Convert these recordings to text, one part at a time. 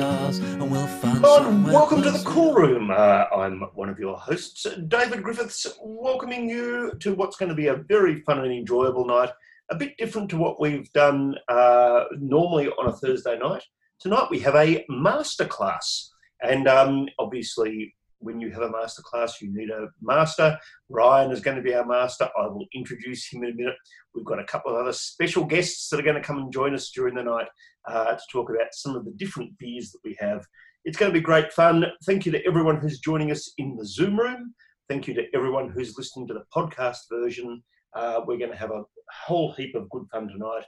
stars, and we'll find Hello and somewhere welcome to the Cool Room. Uh, I'm one of your hosts, David Griffiths, welcoming you to what's going to be a very fun and enjoyable night. A bit different to what we've done uh, normally on a Thursday night. Tonight we have a masterclass, and um, obviously, when you have a masterclass, you need a master. Ryan is going to be our master. I will introduce him in a minute. We've got a couple of other special guests that are going to come and join us during the night uh, to talk about some of the different beers that we have. It's going to be great fun. Thank you to everyone who's joining us in the Zoom room. Thank you to everyone who's listening to the podcast version. Uh, we're going to have a whole heap of good fun tonight.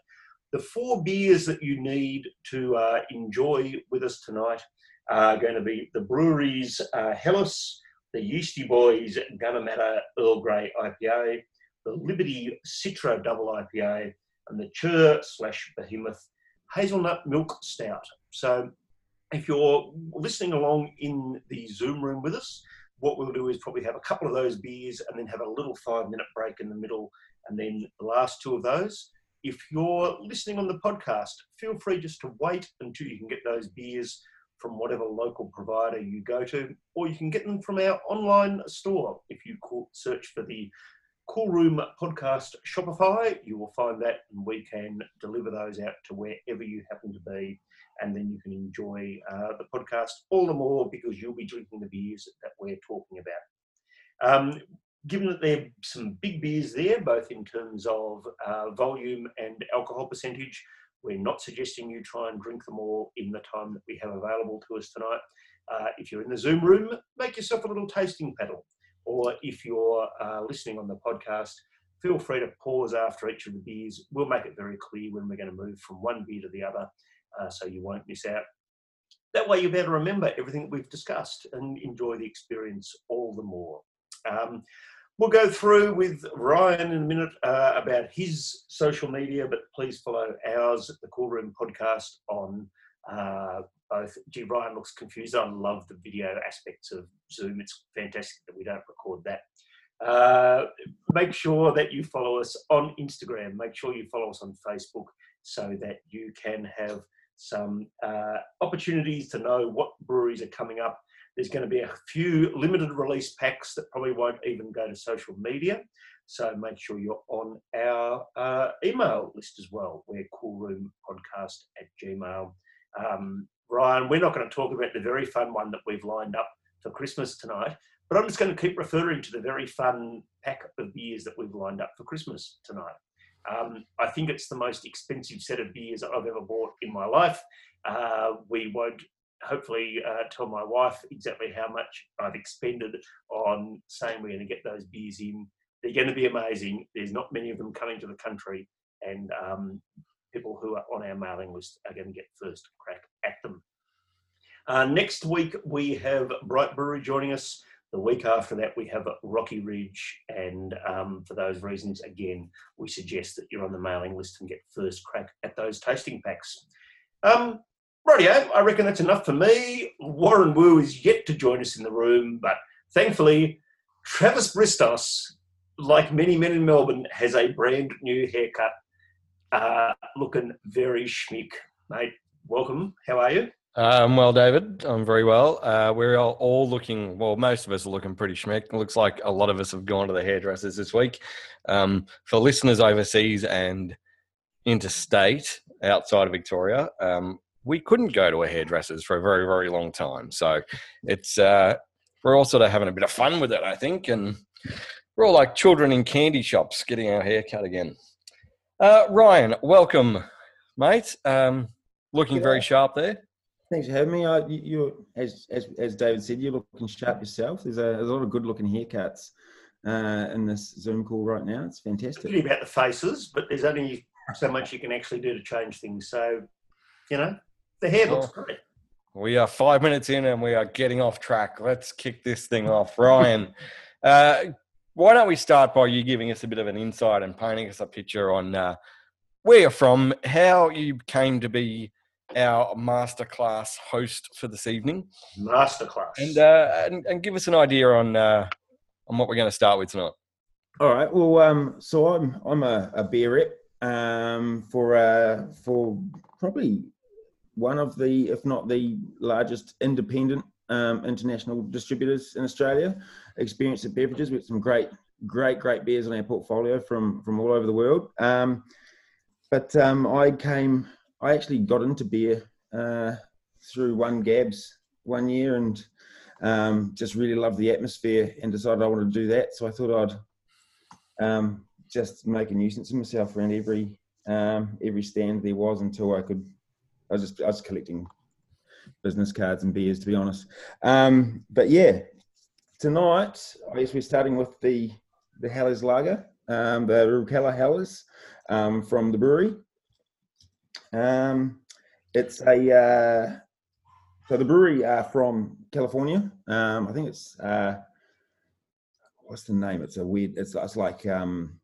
The four beers that you need to uh, enjoy with us tonight are going to be the Bruery's uh, Helles, the Yeasty Boys Gunnamatta Earl Grey IPA, the Liberty Citra Double IPA, and the Chur slash Behemoth Hazelnut Milk Stout. So if you're listening along in the Zoom room with us, what we'll do is probably have a couple of those beers and then have a little five minute break in the middle, and then the last two of those. If you're listening on the podcast, feel free just to wait until you can get those beers from whatever local provider you go to, or you can get them from our online store. If you search for the Cool Room Podcast Shopify, you will find that, and we can deliver those out to wherever you happen to be. And then you can enjoy uh, the podcast all the more because you'll be drinking the beers that we're talking about. Um, given that there are some big beers there, both in terms of uh, volume and alcohol percentage, we're not suggesting you try and drink them all in the time that we have available to us tonight. Uh, if you're in the Zoom room, make yourself a little tasting paddle. Or if you're uh, listening on the podcast, feel free to pause after each of the beers. We'll make it very clear when we're going to move from one beer to the other uh, so you won't miss out. That way, you'll be able to remember everything that we've discussed and enjoy the experience all the more. Um, We'll go through with Ryan in a minute uh, about his social media, but please follow ours at the Cool Room podcast on uh, both. Gee, Ryan looks confused. I love the video aspects of Zoom. It's fantastic that we don't record that. Uh, make sure that you follow us on Instagram. Make sure you follow us on Facebook so that you can have some uh, opportunities to know what breweries are coming up there's going to be a few limited release packs that probably won't even go to social media. So make sure you're on our uh, email list as well. We're coolroompodcast at gmail. Um, Ryan, we're not going to talk about the very fun one that we've lined up for Christmas tonight, but I'm just going to keep referring to the very fun pack of beers that we've lined up for Christmas tonight. Um, I think it's the most expensive set of beers I've ever bought in my life. Uh, we won't hopefully uh, tell my wife exactly how much I've expended on saying we're going to get those beers in. They're going to be amazing. There's not many of them coming to the country, and um, people who are on our mailing list are going to get first crack at them. Uh, next week, we have Bright Brewery joining us. The week after that, we have Rocky Ridge. And um, for those reasons, again, we suggest that you're on the mailing list and get first crack at those tasting packs. Um, Rightio, I reckon that's enough for me. Warren Wu is yet to join us in the room, but thankfully, Travis Bristos, like many men in Melbourne, has a brand new haircut, uh, looking very schmick. Mate, welcome. How are you? Um, well, David, I'm very well. Uh, we're all, all looking, well, most of us are looking pretty schmick. It looks like a lot of us have gone to the hairdressers this week. Um, for listeners overseas and interstate outside of Victoria, um, we couldn't go to a hairdresser's for a very, very long time. So it's uh, we're all sort of having a bit of fun with it, I think, and we're all like children in candy shops getting our hair cut again. Uh, Ryan, welcome, mate. Um, looking Yeah. very sharp there. Thanks for having me. Uh, you, you as, as as David said, you're looking sharp yourself. There's a, there's a lot of good looking haircuts uh, in this Zoom call right now. It's fantastic. Pity about the faces, but there's only so much you can actually do to change things. So, you know, the hair looks Oh. great. We are five minutes in and we are getting off track. Let's kick this thing off. Ryan, uh, why don't we start by you giving us a bit of an insight and painting us a picture on uh, where you're from, how you came to be our masterclass host for this evening, Masterclass. and uh, and, and give us an idea on uh, on what we're going to start with tonight. All right. Well, um, so I'm I'm a, a beer rep um, for uh, for probably one of the, if not the largest independent um, international distributors in Australia. Experience of beverages with some great, great, great beers in our portfolio from from all over the world. Um, but um, I came, I actually got into beer uh, through one Gabs one year and um, just really loved the atmosphere and decided I wanted to do that. So I thought I'd um, just make a nuisance of myself around every um, every stand there was until I could. I was just I was collecting business cards and beers to be honest. Um, but yeah, tonight I guess we're starting with the the Helles Lager, um, the Rukella Helles um, from the Bruery. Um, it's a uh, so the Bruery are from California. Um, I think it's uh, what's the name? It's a weird. It's, it's like um,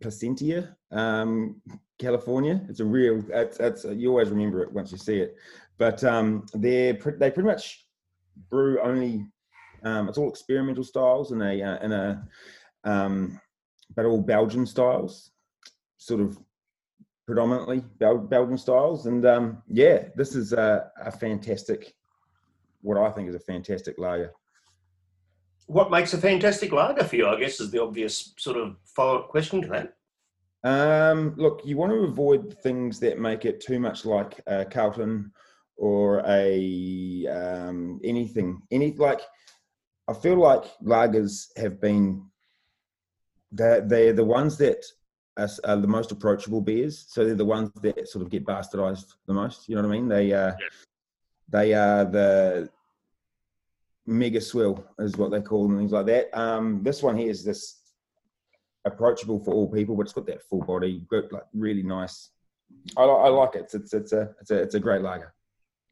Placentia, um, California. It's a real. It's, it's you always remember it once you see it. But um, they they pretty much brew only. Um, it's all experimental styles and a uh, in a um, but all Belgian styles, sort of predominantly Bel- Belgian styles. And um, yeah, this is a, a fantastic, what I think is a fantastic lager. What makes a fantastic lager for you? I guess is the obvious sort of follow-up question to that. Um, look, you want to avoid things that make it too much like a Carlton or a um, anything. Any like, I feel like lagers have been they're, they're the ones that are, are, the most approachable beers. So they're the ones that sort of get bastardized the most. You know what I mean? They uh, yeah. they are the mega swill is what they call them, things like that. Um, this one here is this approachable for all people, but it's got that full body, good, like really nice. I, I like it. It's, it's, it's a it's a it's a great lager.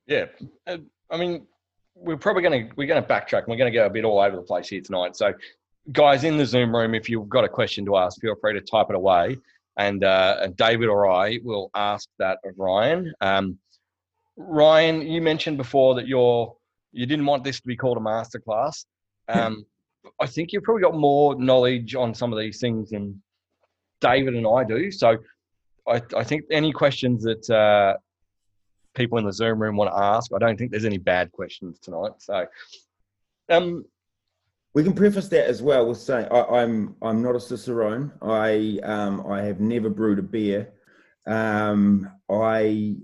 Yeah, I mean, we're probably going to we're going to backtrack. and We're going to go a bit all over the place here tonight. So, guys in the Zoom room, if you've got a question to ask, feel free to type it away, and uh, David or I will ask that of Ryan. Um, Ryan, you mentioned before that you're you didn't want this to be called a masterclass. Um, I think you've probably got more knowledge on some of these things than David and I do. So, I, I think any questions that uh, people in the Zoom room want to ask. I don't think there's any bad questions tonight. So, um, we can preface that as well with saying I, am I'm, I'm not a cicerone. I um, I have never brewed a beer. Um, I,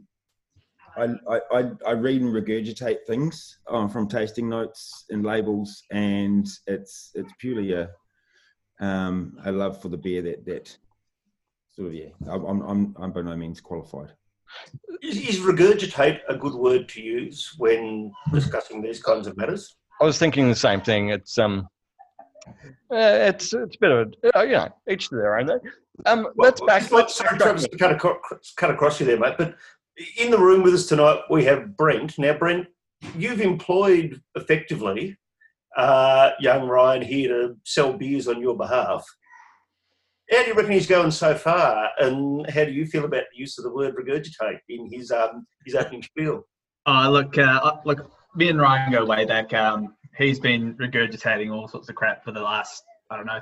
I, I I read and regurgitate things um, from tasting notes and labels, and it's it's purely a um, a love for the beer that that sort of yeah. I'm I'm I'm by no means qualified. Is, is, regurgitate a good word to use when discussing these kinds of matters? I was thinking the same thing. It's um, uh, it's it's a bit of a uh, you know each to their own. Though. Um, well, let's back. Let's sorry, Travis, to cut across, cut across you there, mate. But in the room with us tonight, we have Brent. Now, Brent, you've employed effectively uh, young Ryan here to sell beers on your behalf. How do you reckon he's going so far, and how do you feel about the use of the word regurgitate in his um, his opening spiel? Oh, look, uh, look, me and Ryan go way back. Um, he's been regurgitating all sorts of crap for the last, I don't know,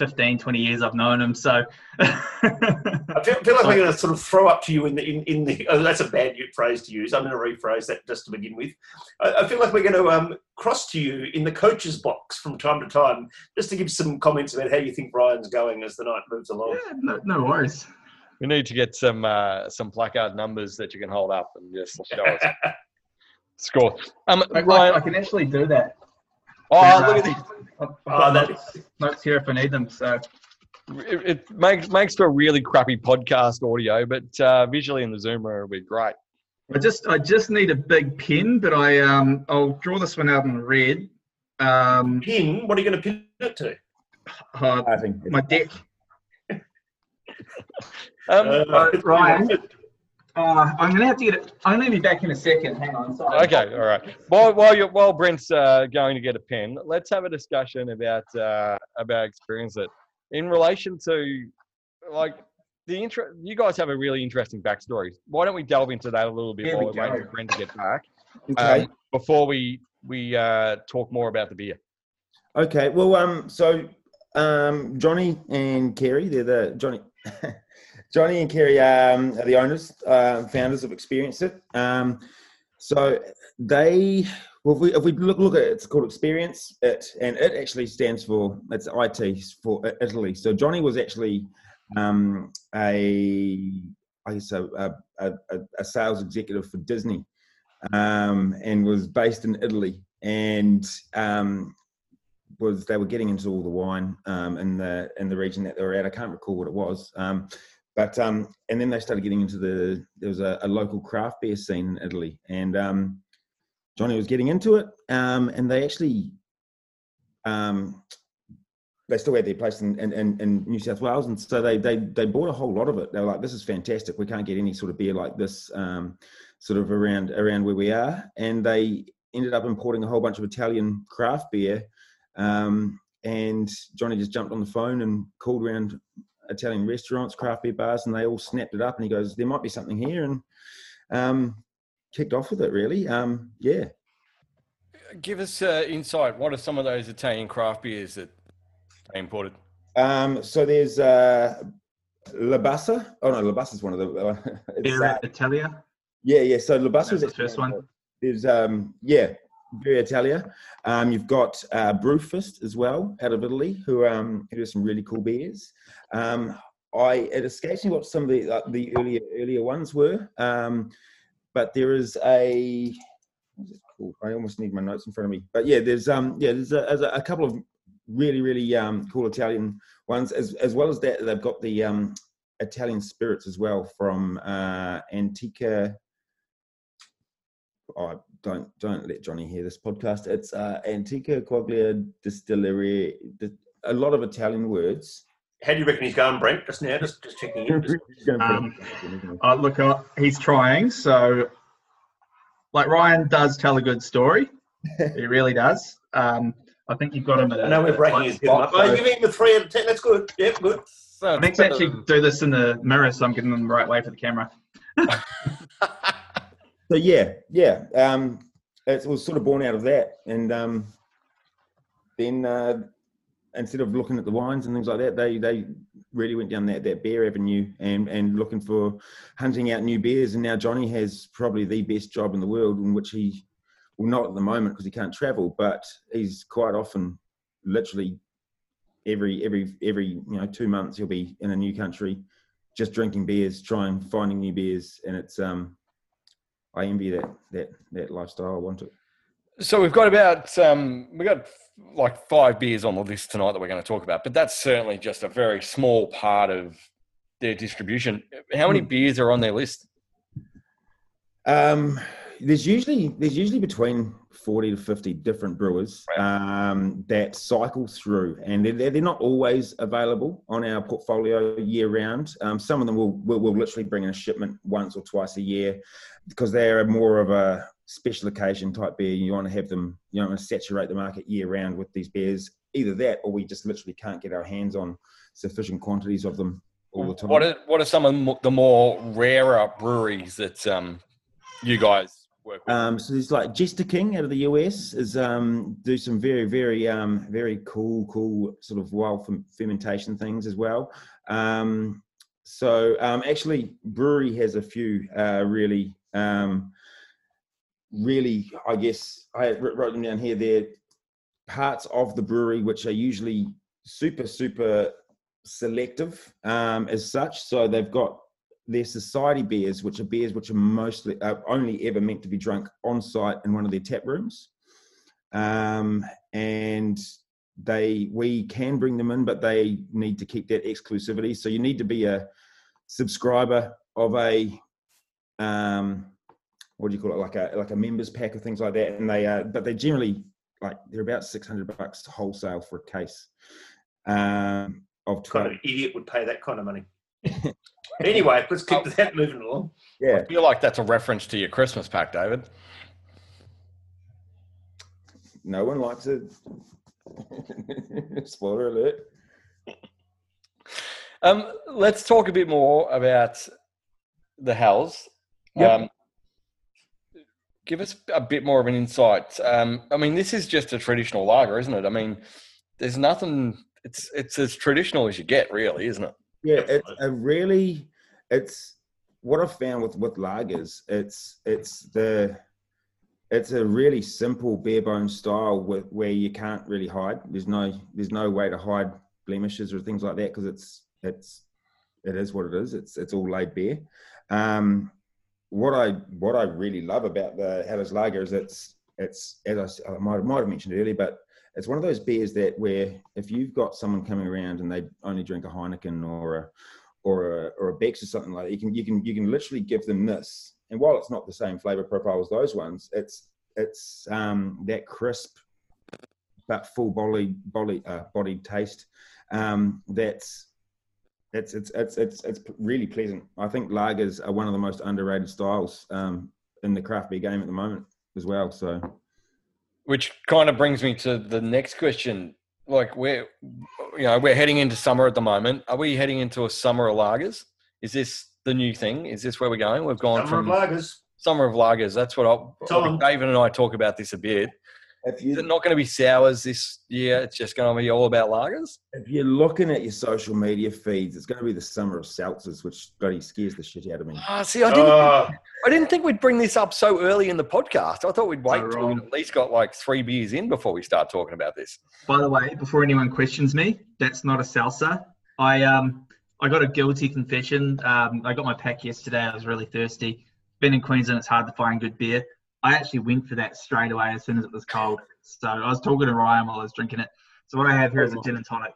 15, 20 years I've known him. So I feel, feel like we're going to sort of throw up to you in the in, in the. Oh, that's a bad phrase to use. I'm going to rephrase that just to begin with. I, I feel like we're going to um, cross to you in the coach's box from time to time, just to give some comments about how you think Brian's going as the night moves along. Yeah, no, no worries. We need to get some uh, some placard numbers that you can hold up and just show us. Score. Um, I, I can actually do that. Oh, look at these. oh, notes, notes here if I need them. So it, it, makes makes for a really crappy podcast audio, but uh, visually in the Zoom room will be great. I just I just need a big pin, but I um I'll draw this one out in red. Um, pin? What are you going to pin it to? Uh, I think my deck. um, uh, Ryan, uh, I'm gonna have to get it. I'm gonna be back in a second. Hang on. Sorry. Okay, all right. While while you while Brent's uh, going to get a pen, let's have a discussion about uh, about experience it in relation to like the intro. You guys have a really interesting backstory. Why don't we delve into that a little bit while we wait for Brent to get back okay. um, before we we uh, talk more about the beer. Okay. Well, um, so um, Johnny and Kerry, they're the Johnny. Johnny and Kerry um, are the owners, uh, founders of Experience It. Um, so they, well, if we, if we look, look at it, it's called Experience It, and it actually stands for it's IT for Italy. So Johnny was actually um, a, I guess a, a, a, a sales executive for Disney, um, and was based in Italy, and um, was they were getting into all the wine um, in the in the region that they were at. I can't recall what it was, um, but um, and then they started getting into the there was a, a local craft beer scene in Italy, and um, Johnny was getting into it, um, and they actually um, they still had their place in, in, in, New South Wales, and so they they they bought a whole lot of it. They were like, "This is fantastic. We can't get any sort of beer like this, um, sort of around around where we are." And they ended up importing a whole bunch of Italian craft beer um, and Johnny just jumped on the phone and called around Italian restaurants, craft beer bars, and they all snapped it up. And he goes, "There might be something here," and um, kicked off with it. Really, um, yeah. Give us uh, insight. What are some of those Italian craft beers that they imported? Um, so there's uh, La Bassa. Oh no, La Bassa is one of the. Uh, Birra Italia. Yeah, yeah. So La Bassa is the first one. There's um, yeah, Birra Italia. Um, you've got uh, Brewfist as well out of Italy, who um, who do some really cool beers. Um, I it escapes me what some of the uh, the earlier earlier ones were, um, but there is a what's it called? I almost need my notes in front of me. But yeah, there's um yeah there's a, there's a couple of really really um, cool Italian ones as as well as that they've got the um, Italian spirits as well from uh, Antica. Oh, don't don't let Johnny hear this podcast. It's uh, Antica Quaglia Distillery. A lot of Italian words. How do you reckon he's going, Brent? Just now, just just checking in. Just... um, uh, look, uh, he's trying. So, like Ryan does tell a good story. he really does. Um, I think you've got him at. I know we're breaking his spot. Oh, you're giving him a three out of ten. That's good. Yep, good. So, I need to actually do this in the mirror, so I'm getting them the right way for the camera. so yeah, yeah, um, it was sort of born out of that, and um, then uh, instead of looking at the wines and things like that, they they really went down that that beer avenue and and looking for hunting out new beers. And now Johnny has probably the best job in the world, in which he well not at the moment because he can't travel, but he's quite often literally every every every you know two months he'll be in a new country just drinking beers trying finding new beers and it's um I envy that that that lifestyle. I want it. So we've got about um, we got like five beers on the list tonight that we're going to talk about, but that's certainly just a very small part of their distribution. How many hmm. beers are on their list? Um, there's usually there's usually between 40 to 50 different brewers um, that cycle through. And they're, they're not always available on our portfolio year round. Um, some of them will, will, will literally bring in a shipment once or twice a year because they're more of a special occasion type beer. You want to have them you know saturate the market year round with these beers. Either that or we just literally can't get our hands on sufficient quantities of them all the time. what are, what are some of the more rarer breweries that um, you guys work with? Um, so there's like Jester King out of the US is um, do some very very um, very cool cool sort of wild fermentation things as well. Um, so um, actually, Bruery has a few uh, really um, really I guess I wrote them down here. They're parts of the Bruery which are usually super super selective um, as such. So they've got their society beers, which are beers which are mostly uh, only ever meant to be drunk on site in one of their tap rooms. Um, and they we can bring them in, but they need to keep that exclusivity. So you need to be a subscriber of a um, what do you call it, like a like a members pack or things like that. And they uh, but they generally like they're about six hundred bucks wholesale for a case. Um, of 12. kind of idiot would pay that kind of money. anyway, let's keep oh. that moving along. Yeah. I feel like that's a reference to your Christmas pack, David. No one likes it. Spoiler alert. Um, let's talk a bit more about the Helles. Yep. Um, give us a bit more of an insight. Um, I mean, this is just a traditional lager, isn't it? I mean, there's nothing. It's it's as traditional as you get, really, isn't it? Yeah, it's a really it's what I've found with with lagers. It's it's the it's a really simple bare bones style with, where you can't really hide. There's no there's no way to hide blemishes or things like that because it's it's it is what it is. It's it's all laid bare. Um, what I what I really love about the Helles Lager is it's it's as I, I might, might have mentioned earlier, but it's one of those beers that where if you've got someone coming around and they only drink a Heineken or a or a or a Beck's or something like that, you can you can you can literally give them this. And while it's not the same flavor profile as those ones, it's it's um, that crisp but full body body uh, bodied taste. Um, that's it's it's it's it's it's really pleasant. I think lagers are one of the most underrated styles um, in the craft beer game at the moment as well. So, which kind of brings me to the next question. Like we're you know we're heading into summer at the moment. Are we heading into a summer of lagers? Is this the new thing? Is this where we're going? We've gone Summer from of lagers. summer of lagers. That's what I'll, Tom. David and I talk about this a bit. If Is it not going to be sours this year? It's just going to be all about lagers. if you're looking at your social media feeds, it's going to be the summer of seltzers, which bloody scares the shit out of me. Ah, see, I didn't, Oh, I didn't think we'd bring this up so early in the podcast. I thought we'd wait So till we'd at least got like three beers in before we start talking about this. By the way, before anyone questions me, that's not a seltzer. I um I got a guilty confession. Um, I got my pack yesterday. I was really thirsty. Been in Queensland, it's hard to find good beer. I actually went for that straight away as soon as it was cold. So I was talking to Ryan while I was drinking it. So what I have here is a gin and tonic.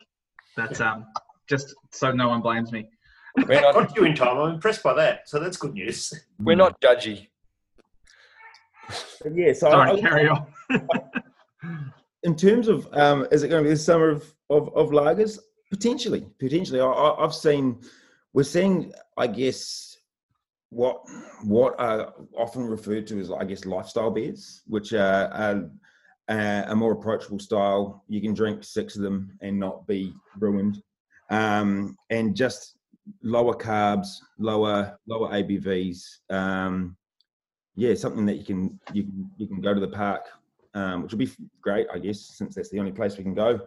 That's um just so no one blames me. We're not, got you in time. I'm impressed by that. So that's good news. we're not judgy. But yeah, so Sorry, I- carry on. in terms of um, is it going to be the summer of, of, of lagers? Potentially, potentially. I, I, I've seen, we're seeing, I guess, what what are often referred to as, I guess, lifestyle beers, which are, are uh, a more approachable style. You can drink six of them and not be ruined, um, and just lower carbs, lower lower ABVs. Um, yeah, something that you can you can you can go to the park um, which will be great, I guess, since that's the only place we can go.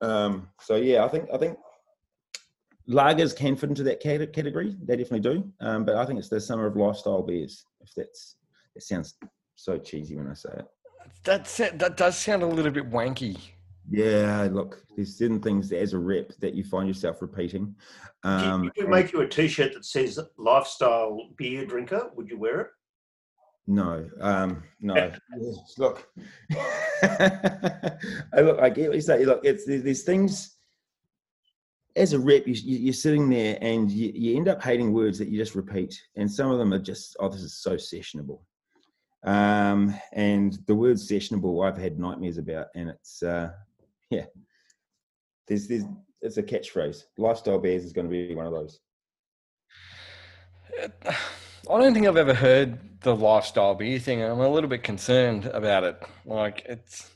Um, so yeah, I think I think lagers can fit into that category. They definitely do. Um, but I think it's the summer of lifestyle beers. If that's it sounds so cheesy when I say it. That's that does sound a little bit wanky. Yeah, look, there's certain things that as a rep that you find yourself repeating. Um, if we make you a T-shirt that says "lifestyle beer drinker," would you wear it? No, um, no. Look, I look. I get what you say. Look, it's there's, there's things. As a rep, you, you're sitting there and you, you end up hating words that you just repeat, and some of them are just, oh, this is so sessionable. Um, and the word sessionable, I've had nightmares about, and it's, uh, yeah, there's, there's, it's a catchphrase. Lifestyle bears is going to be one of those. I don't think I've ever heard the lifestyle beer thing. I'm a little bit concerned about it. Like it's,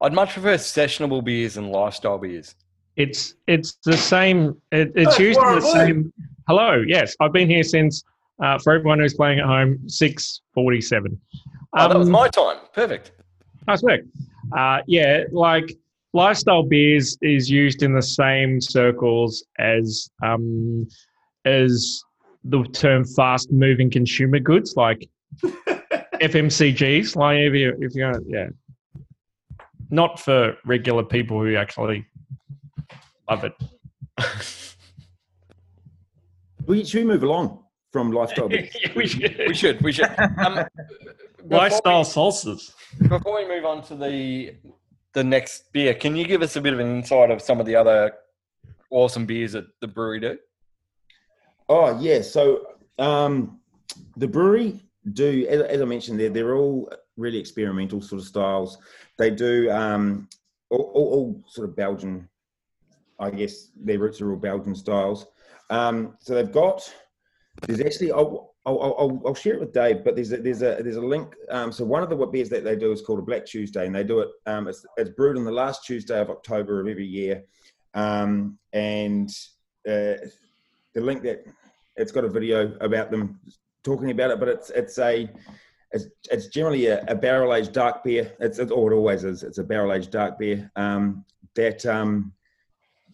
I'd much prefer sessionable beers and lifestyle beers. It's it's the same. It, it's Hey, usually the same. Hello, yes, I've been here since. Uh, for everyone who's playing at home, six forty-seven. Oh, that was Um, my time. Perfect. Nice work. Uh, yeah, like lifestyle beers is used in the same circles as um, as the term fast-moving consumer goods, like FMCGs. Like if you if you're yeah, not for regular people who actually love it. We should we move along from lifestyle beers. we should. We should. We should. Um, before Lifestyle seltzers. Before we move on to the the next beer, can you give us a bit of an insight of some of the other awesome beers that the Bruery do? Oh yeah, so um, the Bruery do, as, as I mentioned, they're they're all really experimental sort of styles. They do um, all, all, all sort of Belgian, I guess their roots are all Belgian styles. Um, so they've got there's actually I'll, I'll, I'll, I'll share it with Dave, but there's a, there's a there's a link. Um, so one of the beers that they do is called a Black Tuesday, and they do it. Um, it's, it's brewed on the last Tuesday of October of every year, um, and uh, the link that it's got a video about them talking about it, but it's it's a it's, it's generally a, a barrel aged dark beer. It's, it's or it always is. It's a barrel aged dark beer um, that um,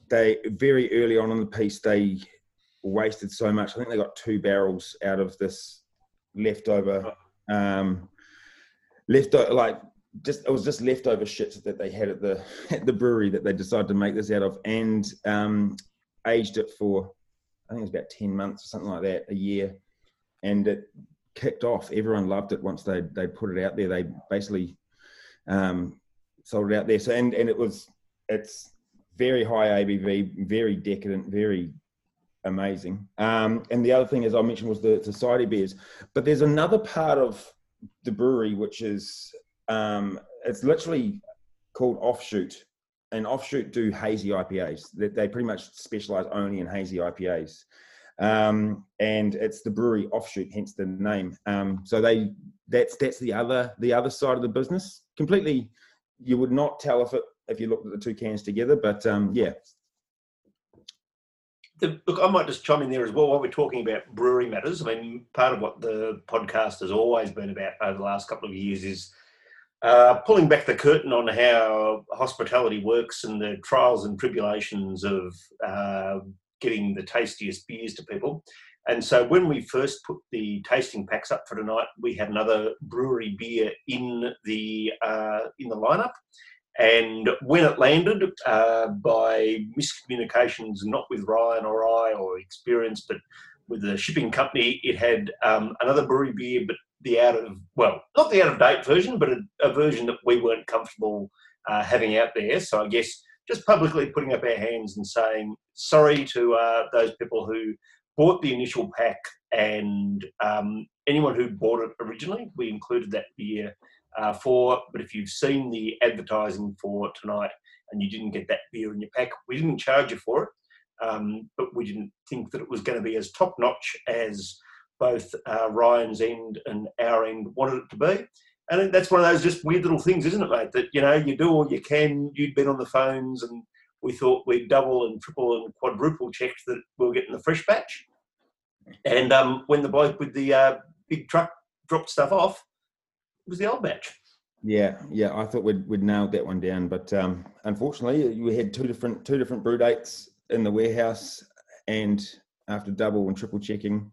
they very early on in the piece they wasted so much. I think they got two barrels out of this leftover, um, left like just it was just leftover shit that they had at the at the brewery that they decided to make this out of, and um, aged it for I think it was about ten months or something like that, a year, and it kicked off. Everyone loved it once they they put it out there. They basically um, sold it out there. So and and it was it's very high ABV, very decadent, very amazing. Um, and the other thing, as I mentioned, was the society beers. But there's another part of the Bruery which is um, it's literally called Offshoot, and Offshoot do hazy IPAs. They, they pretty much specialize only in hazy IPAs. Um, and it's the Bruery offshoot, hence the name. Um, so they that's that's the other the other side of the business. Completely, you would not tell if it if you looked at the two cans together. But um, yeah, look, I might just chime in there as well while we're talking about brewery matters. I mean, part of what the podcast has always been about over the last couple of years is uh, pulling back the curtain on how hospitality works and the trials and tribulations of uh, getting the tastiest beers to people. And so when we first put the tasting packs up for tonight, we had another Bruery beer in the uh, in the lineup. And when it landed, uh, by miscommunications, not with Ryan or I or experience, but with the shipping company, it had um, another Bruery beer, but the out of well, not the out of date version, but a, a version that we weren't comfortable uh, having out there. So I guess just publicly putting up our hands and saying sorry to uh, those people who bought the initial pack and um, anyone who bought it originally. We included that beer uh, for. But if you've seen the advertising for tonight and you didn't get that beer in your pack, we didn't charge you for it. Um, but we didn't think that it was going to be as top notch as both uh, Ryan's end and our end wanted it to be. And that's one of those just weird little things, isn't it, mate? That you know you do all you can. You'd been on the phones, and we thought we'd double and triple and quadruple checked that we were getting the fresh batch. And um, when the bloke with the uh, big truck dropped stuff off, was the old batch. Yeah, yeah, I thought we'd we'd nailed that one down, but um, unfortunately, we had two different two different brew dates in the warehouse, and after double and triple checking,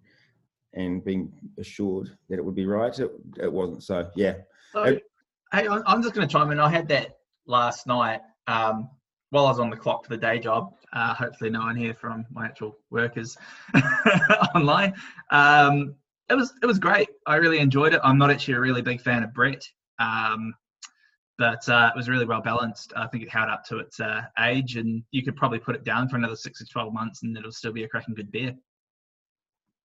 and being assured that it would be right, it, it wasn't. So yeah. So, it, hey, I'm just going to chime in. I had that last night um, while I was on the clock for the day job. Uh, hopefully, no one here from my actual workers online. Um, it was it was great. I really enjoyed it. I'm not actually a really big fan of Brett, um, but uh, it was really well balanced. I think it held up to its uh, age, and you could probably put it down for another six to twelve months, and it'll still be a cracking good beer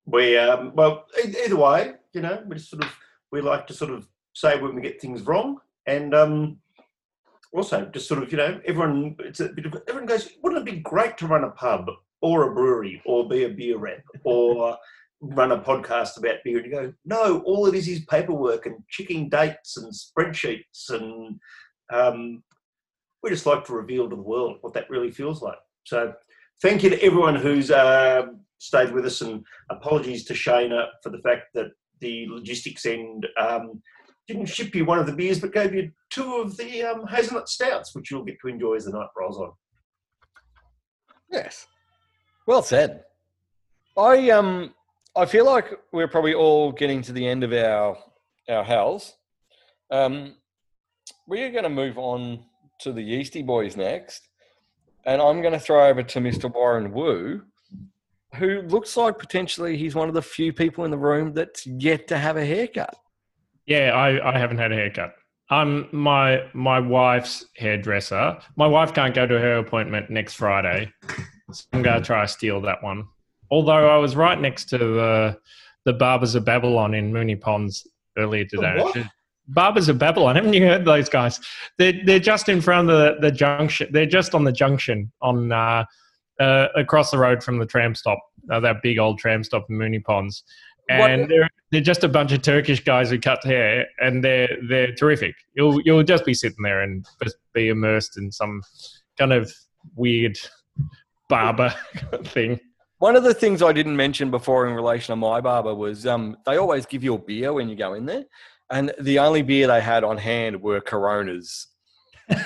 we um, well either way, you know, we just sort of we like to sort of say when we get things wrong, and um, also just sort of you know everyone it's a bit of everyone goes, wouldn't it be great to run a pub or a brewery or be a beer rep or run a podcast about beer? And you go, no, all it is is paperwork and checking dates and spreadsheets, and um, we just like to reveal to the world what that really feels like. So thank you to everyone who's. Uh, stayed with us. And apologies to Shana for the fact that the logistics end um, didn't ship you one of the beers, but gave you two of the um, hazelnut stouts, which you'll get to enjoy as the night rolls on. Yes, well said. I um I feel like we're probably all getting to the end of our our house. Um, we're going to move on to the Yeasty Boys next, and I'm going to throw over to Mr. Warren Wu who looks like potentially he's one of the few people in the room that's yet to have a haircut. Yeah, I, I haven't had a haircut. I'm my my wife's hairdresser. My wife can't go to her appointment next Friday, so I'm going to try steal that one. Although I was right next to the the Barbers of Babylon in Moonee Ponds earlier today. Barbers of Babylon, haven't you heard those guys? They're they're just in front of the, the junction. They're just on the junction on uh, uh, across the road from the tram stop, uh, that big old tram stop in Moonee Ponds. And they're, they're just a bunch of Turkish guys who cut hair, and they're they're terrific. You'll you'll just be sitting there and just be immersed in some kind of weird barber thing. One of the things I didn't mention before in relation to my barber was um, they always give you a beer when you go in there, and the only beer they had on hand were Coronas.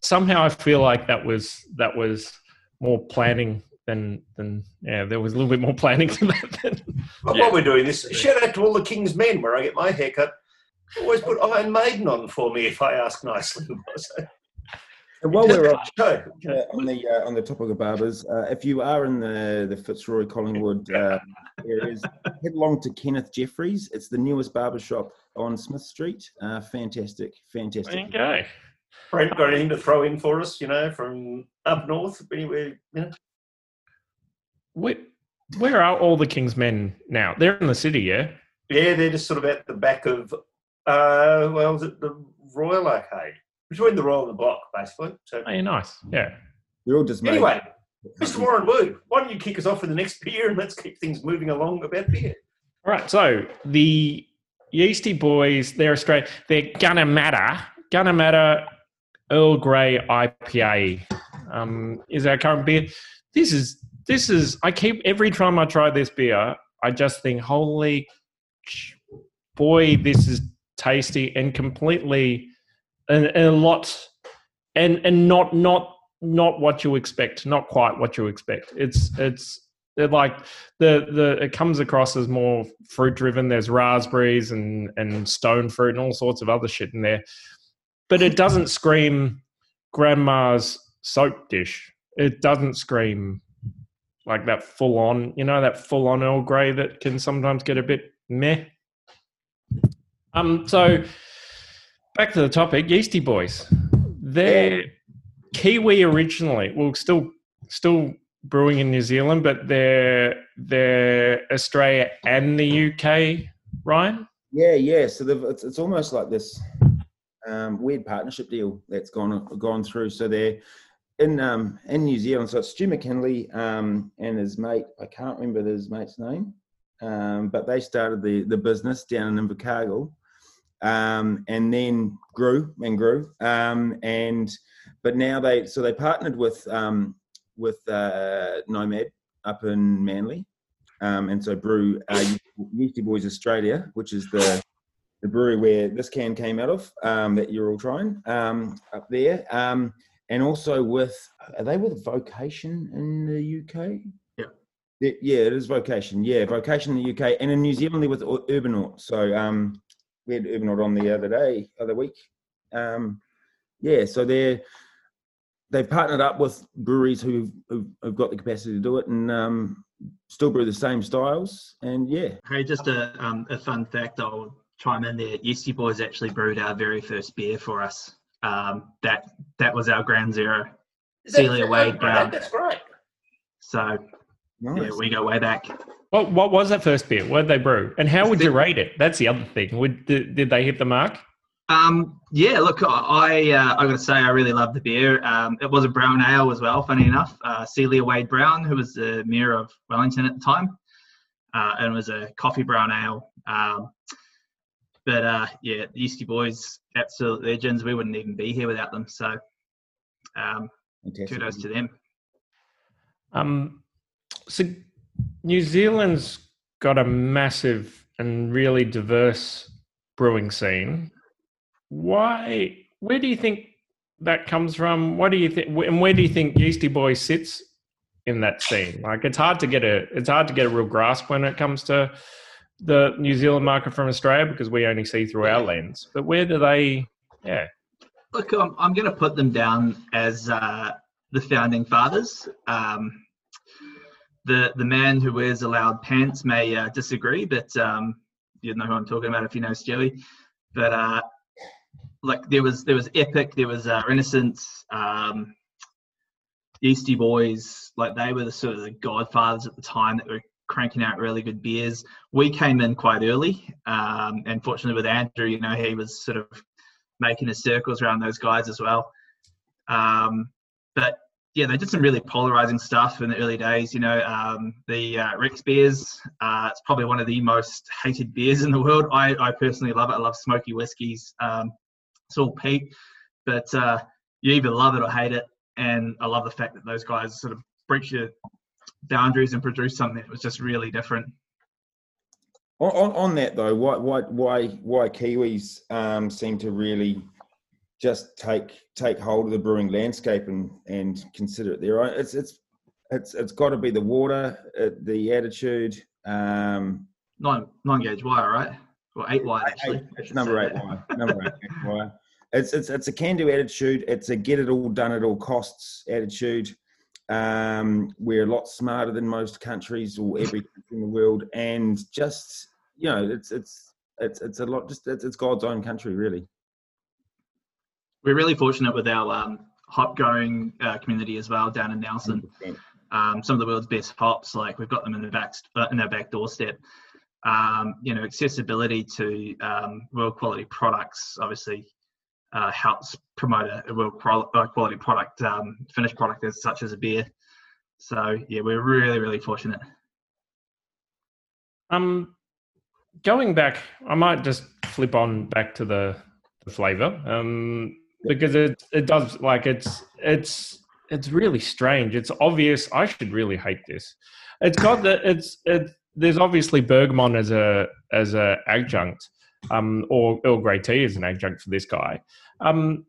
Somehow I feel like that was that was more planning than then yeah, there was a little bit more planning to that. Than, But Yeah. while we're doing this, shout out to all the King's men where I get my haircut. Always put Iron Maiden on for me if I ask nicely. So, And while we're on, uh, on the uh, on the topic of barbers, uh, if you are in the the Fitzroy Collingwood uh, areas, head along to Kenneth Jeffries. It's the newest barber shop on Smith Street. Uh, fantastic, fantastic. you go. Brent, got anything to throw in for us, you know, from up north? Anywhere, you know? Where, where are all the King's men now? They're in the city, yeah. Yeah, they're just sort of at the back of, uh, well, is it the Royal Arcade? Between the Royal and the Block, basically. So, Oh, yeah, nice. Yeah. They're all just made- anyway, Mr. Warren Wu, why don't you kick us off with the next beer and let's keep things moving along about beer? All right. So the Yeasty Boys, they're Australian. They're Gunnamatta. Gonna matter. Earl Grey IPA um, is our current beer. This is this is. I keep every time I try this beer, I just think, holy boy, this is tasty and completely and, and a lot and and not not not what you expect. Not quite what you expect. It's it's they're like the the it comes across as more fruit driven. There's raspberries and and stone fruit and all sorts of other shit in there, but it doesn't scream grandma's soap dish. It doesn't scream like that full on, you know, that full on Earl Grey that can sometimes get a bit meh. Um, so back to the topic, Yeasty Boys. They're Kiwi originally. Well, still still brewing in New Zealand, but they're they're Australia and the UK. Ryan, Yeah, yeah. So they've, it's, it's almost like this um, weird partnership deal that's gone gone through. So they're in um, in New Zealand. So it's Stu McKinlay um, and his mate. I can't remember his mate's name, um, but they started the the business down in Invercargill, um, and then grew and grew. Um, and but now they so they partnered with um, with uh, Nomad up in Manly, um, and so brew uh, Yeasty Boys Australia, which is the the brewery where this can came out of um, that you're all trying um, up there, um, and also with are they with Vocation in the UK? Yeah. Yeah, it is Vocation. Yeah, Vocation in the UK, and in New Zealand with Ur- Urbanaut. So um, we had Urbanaut on the other day, other week. Um, yeah, so they're they've partnered up with breweries who've, who've, who've got the capacity to do it and um, still brew the same styles. And yeah, Hey, just a um, a fun fact. I'll chime in there. Yeasty Boys actually brewed our very first beer for us. Um, that that was our Ground Zero. Celia Wade Brown. That's great. So nice. yeah, we go way back. What what was that first beer? What did they brew, and how would you rate it? That's the other thing. Would did, did they hit the mark? Um, yeah, look, I uh, I got to say I really love the beer. Um, it was a brown ale as well. Funny enough, uh, Celia Wade Brown, who was the mayor of Wellington at the time, uh, and it was a coffee brown ale. Um, but uh, yeah, the Yeasty Boys, absolute legends. We wouldn't even be here without them. So um, Fantastic. kudos to them. Um, so New Zealand's got a massive and really diverse brewing scene. Why? Where do you think that comes from? What do you think? And where do you think Yeasty Boy sits in that scene? Like, it's hard to get a it's hard to get a real grasp when it comes to the New Zealand market from Australia because we only see through our lens. But where do they? Yeah, Look, I'm, I'm going to put them down as uh, the founding fathers. Um, the the man who wears loud pants may uh, disagree, but um, you know who I'm talking about if you know Stewie. But uh, like there was there was Epic, there was uh, Renaissance, um, Yeasty Boys. Like they were the sort of the godfathers at the time that were cranking out really good beers. We came in quite early, um, and fortunately with Andrew, you know, he was sort of making his circles around those guys as well. Um, but yeah, they did some really polarizing stuff in the early days. You know, um, the uh, Rex beers. Uh, it's probably one of the most hated beers in the world. I, I personally love it. I love smoky whiskies. Um, it's all peat, but uh, you either love it or hate it. And I love the fact that those guys sort of breach your boundaries and produce something that was just really different. On, on, on that though, why why why why Kiwis um, seem to really just take take hold of the brewing landscape and and consider it their own. It's it's it's it's got to be the water, uh, the attitude. Um, Nine nine gauge wire, right? Or eight wire actually. eight, I it's should number eight that. wire. Number eight wire. It's it's it's a can-do attitude. It's a get it all done at all costs attitude. Um, we're a lot smarter than most countries or every country in the world, and just you know, it's it's it's it's a lot. Just it's, it's God's own country, really. We're really fortunate with our um, hop growing uh, community as well down in Nelson. um, some of the world's best hops. Like we've got them in the back uh, in our back doorstep. Um, you know, accessibility to um, world quality products obviously uh, helps promote a, a world qual- uh, quality product, um, finished product as such as a beer. So yeah, we're really really fortunate. Um, going back, I might just flip on back to the, the flavor, um, because it it does like it's it's it's really strange. It's obvious. I should really hate this. It's got the it's it. There's obviously bergamot as a as a adjunct, um, or Earl Grey tea as an adjunct for this guy. Um,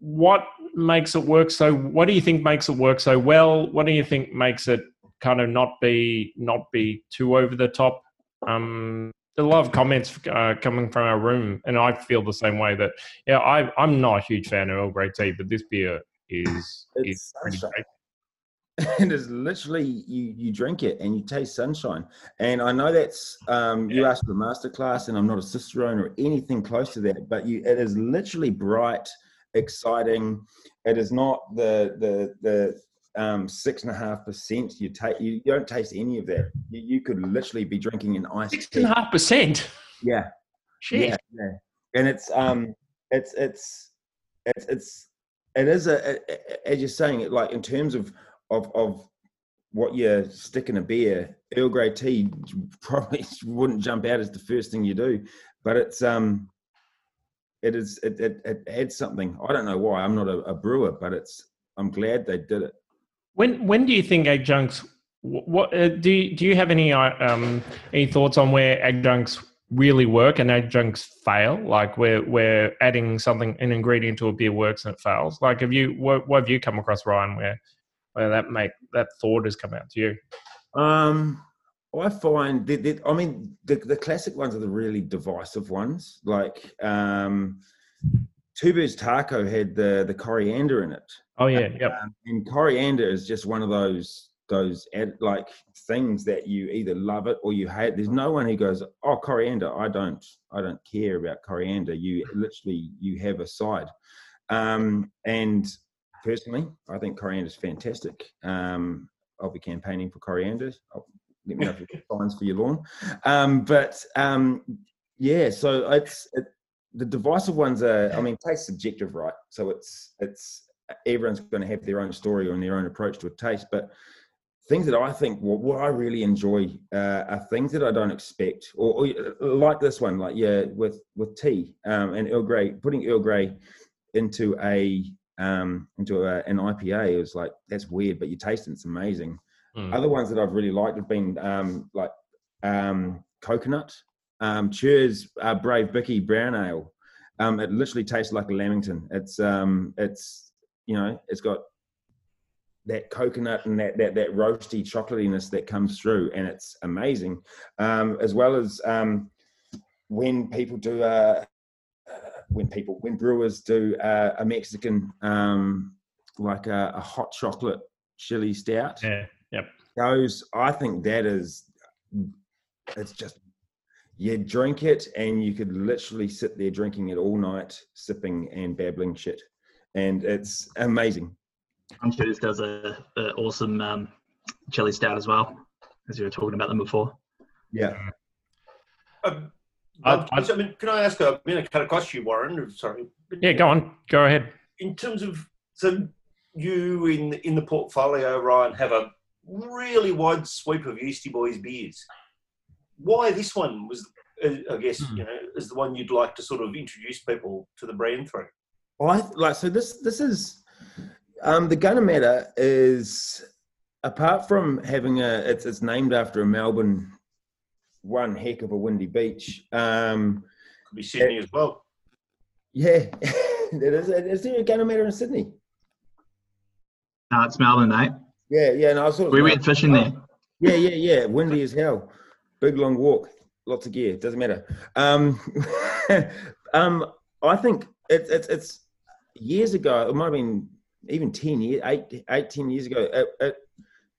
what makes it work so? What do you think makes it work so well? What do you think makes it kind of not be not be too over the top. Um, a lot of comments uh, coming from our room, and I feel the same way. That yeah, I I'm not a huge fan of Earl Grey tea, but this beer is is It's great. and it's literally you you drink it and you taste sunshine and i know that's um you asked for a masterclass and i'm not a cicerone or anything close to that but you it is literally bright exciting it is not the the the um six and a half percent you take you, you don't taste any of that you, you could literally be drinking an ice. Six and a half percent. yeah Shit. yeah, yeah. And it's um, it's it's it's it's it is a, a- as you're saying it like in terms of of of what you stick in a beer. Earl Grey tea probably wouldn't jump out as the first thing you do, but it's um, it is it it, it adds something. I don't know why. I'm not a, a brewer, but it's I'm glad they did it. When when do you think adjuncts? What uh, do you, do you have any uh, um any thoughts on where adjuncts really work and adjuncts fail? Like where where adding something an ingredient to a beer works and it fails. Like have you what, what have you come across Ryan where where that make that thought has come out to you? Um, I find that, that I mean the, the classic ones are the really divisive ones. Like um, Tubu's Taco had the the coriander in it, Oh yeah, yep. um, and coriander is just one of those those ad, like things that you either love it or you hate. There's no one who goes, "Oh, coriander, I don't, I don't care about coriander." You literally you have a side, um, and personally, I think coriander is fantastic. Um, I'll be campaigning for coriander. I'll, let me know if got signs for your lawn. Um, but um, yeah, so it's it, the divisive ones are. I mean, taste subjective, right? So it's it's everyone's going to have their own story and their own approach to a taste, but things that I think what, what I really enjoy uh, are things that I don't expect, or, or like this one, like yeah, with with tea um, and Earl Grey, putting Earl Grey into a um, into a, an IPA is like that's weird, but you taste it, it's amazing. Mm. Other ones that I've really liked have been um, like um, coconut, um, Chur uh, Brave Bicky Brown Ale. Um, it literally tastes like a Lamington. It's um, it's you know, it's got that coconut and that that that roasty chocolatiness that comes through, and it's amazing. Um, as well as um, when people do uh, when people when brewers do uh, a Mexican um, like a, a hot chocolate chili stout Yeah. Yep. those i think that is it's just you drink it and you could literally sit there drinking it all night sipping and babbling shit and it's amazing Chur does a, a awesome um, chili stout as well, as you were talking about them before. yeah Um, I- I- I mean, can I ask a minute cut across you, Warren? Sorry. Yeah, go on. Go ahead. in terms of so you in in the portfolio, Ryan, have a really wide sweep of Yeasty Boys beers. Why this one was, uh, I guess, Hmm. you know, is the one you'd like to sort of introduce people to the brand through. I like so this this is um the Gunnamatta is apart from having a it's it's named after a Melbourne one heck of a windy beach. Um Could be Sydney as well. yeah it is is there a Gunnamatta in Sydney? No, it's Melbourne, mate. Yeah, yeah. And I was sort of We like, went fishing there. Yeah, yeah, yeah. Windy as hell. Big long walk. Lots of gear. Doesn't matter. Um, um, I think it's it's it's years ago. It might have been even ten years, eight, eight, ten years ago. It, it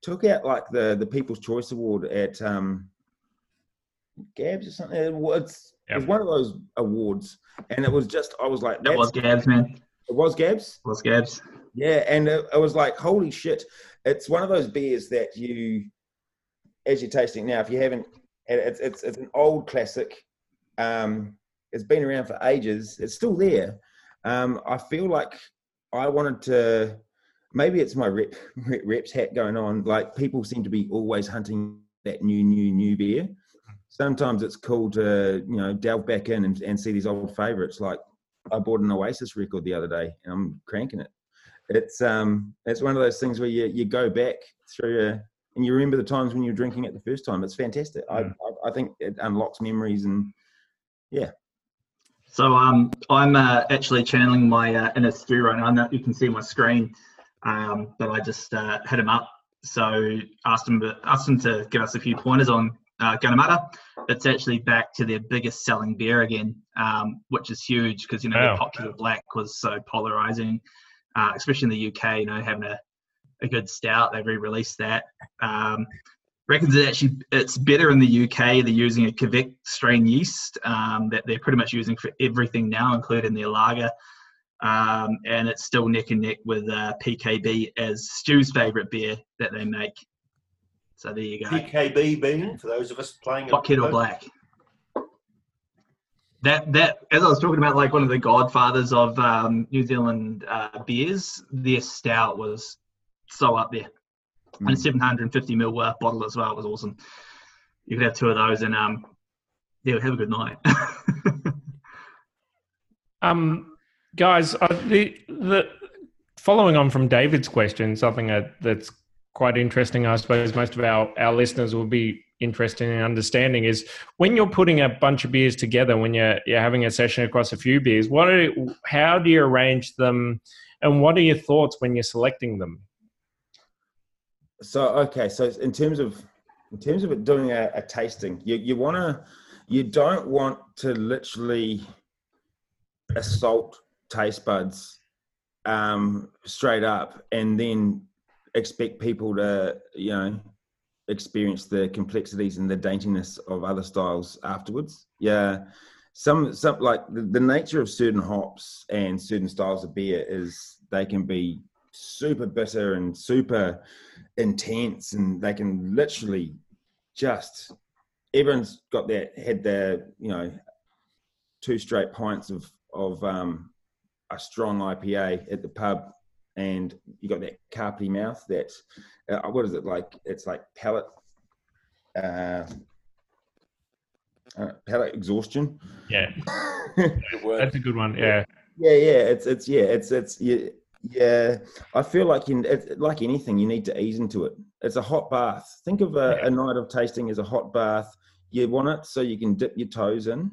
took out like the the People's Choice Award at um, Gabs or something. It was, it was one of those awards, and it was just I was like, That was Gabs, man. it was Gabs. It was Gabs. Yeah, and it, it was like, holy shit! It's one of those beers that you, as you're tasting now, if you haven't, and it's it's it's an old classic. Um, it's been around for ages. It's still there. Um, I feel like I wanted to. Maybe it's my rep, reps hat going on. Like people seem to be always hunting that new, new, new beer. Sometimes it's cool to you know delve back in and, and see these old favorites. Like I bought an Oasis record the other day, and I'm cranking it it's um it's one of those things where you you go back through a, and you remember the times when you were drinking it the first time. It's fantastic. I, Mm. I I think it unlocks memories and yeah. So um, I'm uh, actually channeling my uh, inner Stu right now. I know you can see my screen, um, but I just uh, hit him up. So asked him, asked him to give us a few pointers on uh, Gunnamatta. It's actually back to their biggest selling beer again, um, which is huge because you know Wow. their popular black was so polarizing, uh, especially in the UK. You know, having a, a good stout, they re-released that. Um, reckons it actually it's better in the UK. They're using a Kveik strain yeast um, that they're pretty much using for everything now, including their lager. Um, and it's still neck and neck with uh, PKB as Stu's favourite beer that they make. So there you go. PKB being for those of us playing. Pot Kettle. Black. That that as I was talking about, like one of the godfathers of um, New Zealand uh, beers, their stout was so up there, and a Mm. 750 ml uh, bottle as well. It was awesome. You could have two of those, and um, yeah, have a good night. Um, guys, uh, the the following on from David's question, something that, that's quite interesting, I suppose most of our, our listeners will be interested in understanding is when you're putting a bunch of beers together, when you're you're having a session across a few beers, what are how do you arrange them, and what are your thoughts when you're selecting them? So okay. So in terms of in terms of doing a, a tasting, you you want to you don't want to literally assault taste buds um, straight up and then expect people to you know experience the complexities and the daintiness of other styles afterwards yeah some some like the, the nature of certain hops and certain styles of beer is they can be super bitter and super intense and they can literally just everyone's got that had their you know two straight pints of of um, a strong IPA at the pub, and you got that carpety mouth. That uh, what is it like? It's like palate, uh, uh, palate exhaustion. Yeah, that's a good one. Yeah, Yeah, yeah, it's it's yeah, it's it's yeah, yeah. I feel like you it's like anything, you need to ease into it. It's a hot bath. Think of a, Yeah. a night of tasting as a hot bath. You want it so you can dip your toes in,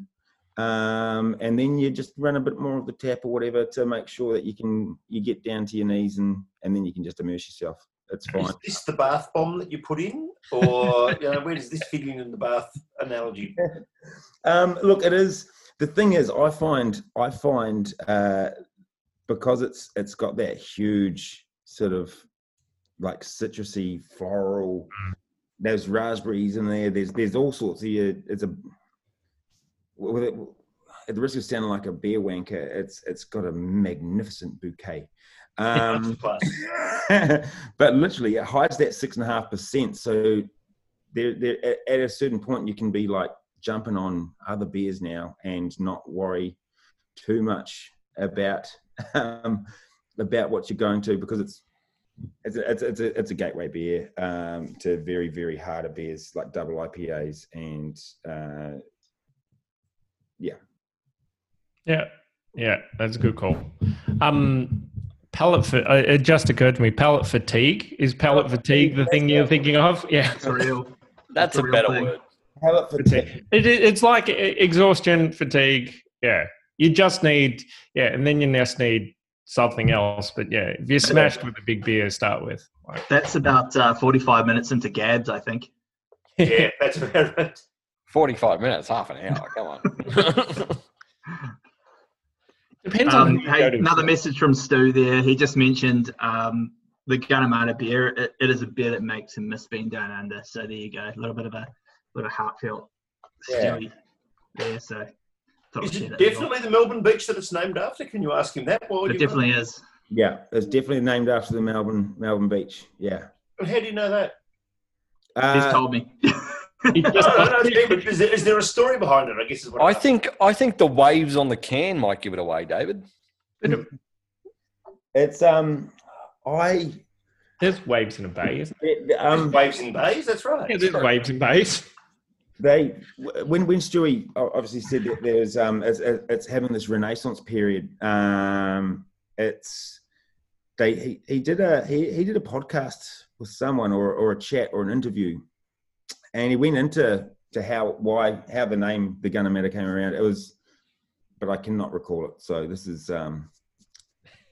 um, and then you just run a bit more of the tap or whatever to make sure that you can you get down to your knees and and then you can just immerse yourself. It's fine. Is this the bath bomb that you put in, or you know, where does this fit in in the bath analogy? Um, look, it is. The thing is, I find I find uh, because it's it's got that huge sort of like citrusy floral. There's raspberries in there. There's there's all sorts. Of, it's a with it, at the risk of sounding like a beer wanker, it's it's got a magnificent bouquet. Um, but literally, it hides that six and a half percent. So there, there at, at a certain point, you can be like jumping on other beers now and not worry too much about um, about what you're going to because it's it's a, it's, a, it's, a, it's a gateway beer um, to very very harder beers like double IPAs and uh, yeah yeah, yeah. That's a good call. Um, palate. Fa- uh, it just occurred to me. Palate fatigue is palate Palate fatigue fatigue, the thing you're thinking of? Yeah. It's real. That's a a real better thing. word. palate fatigue. It, it, it's like e- exhaustion, fatigue. Yeah, you just need yeah, and then you just need something else. But yeah, if you're smashed with a big beer to start with, like, That's about uh, 45 minutes into Gabs, I think. Yeah, that's about right. 45 minutes, half an hour. Come on. depends on Um, who you hey, go to. another message from Stu there. He just mentioned um, the Gunnamatta beer. It, it is a beer that makes him miss being down under. So there you go. A little bit of a little heartfelt Yeah. Stewie there. So thought Is it that as well. definitely the Melbourne beach that it's named after? Can you ask him that? While It you're definitely is. Yeah, it's definitely named after the Melbourne Melbourne beach. Yeah. And How do you know that? He's Uh, told me. No, no, no, David, is, there, is there a story behind it? I guess is what I I'm think I think the waves on the can might give it away, David. it's um, I There's waves in a bay, isn't it, um, waves in bays. That's right. Yeah, there's waves in bays. They when when Stewie obviously said that there's um it's, it's having this renaissance period um it's they he, he did a he, he did a podcast with someone or or a chat or an interview and he went into to how why how the name the Gunnamatta came around. It was but I cannot recall it. So this is um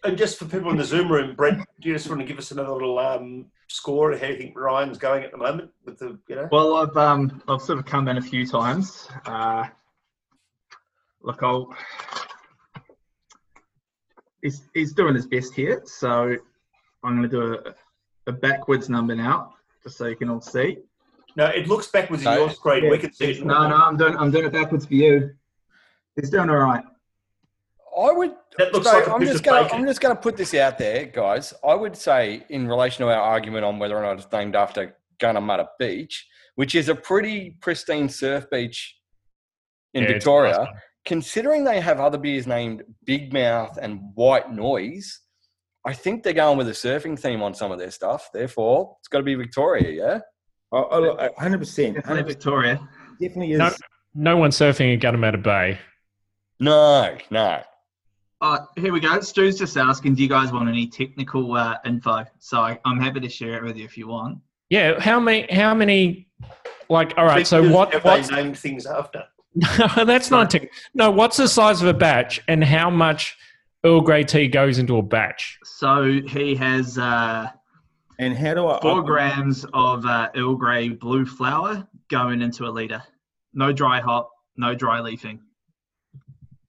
And just for people in the Zoom room, Brent, do you just want to give us another little um, score of how you think Ryan's going at the moment with the, you know? Well, I've um, I've sort of come in a few times. Uh, look, I'll. He's he's doing his best here, so I'm going to do a, a backwards number now, just so you can all see. No, it looks backwards in your screen. Yeah. We can see it. No, no, I'm doing I'm doing it backwards for you. He's doing all right. I would. That looks so like a I'm piece just of gonna bacon. I'm just gonna put this out there, guys. I would say in relation to our argument on whether or not it's named after Gunnamatta Beach, which is a pretty pristine surf beach in Yeah, Victoria. awesome. Considering they have other beers named Big Mouth and White Noise, I think they're going with a surfing theme on some of their stuff. Therefore, it's got to be Victoria, yeah. oh, oh, 100% 100% Victoria. definitely is No. No one surfing in Gunnamatta Bay. No, no. Uh, here we go. Stu's just asking, do you guys want any technical uh, info? So I, I'm happy to share it with you if you want. Yeah, how many? How many? Like, all right. So Because what? Have What's they named things after? No, that's not tech. No, what's the size of a batch and how much Earl Grey tea goes into a batch? So he has uh, and how do I four grams of uh, Earl Grey blue flower going into a liter. No dry hop, no dry leafing.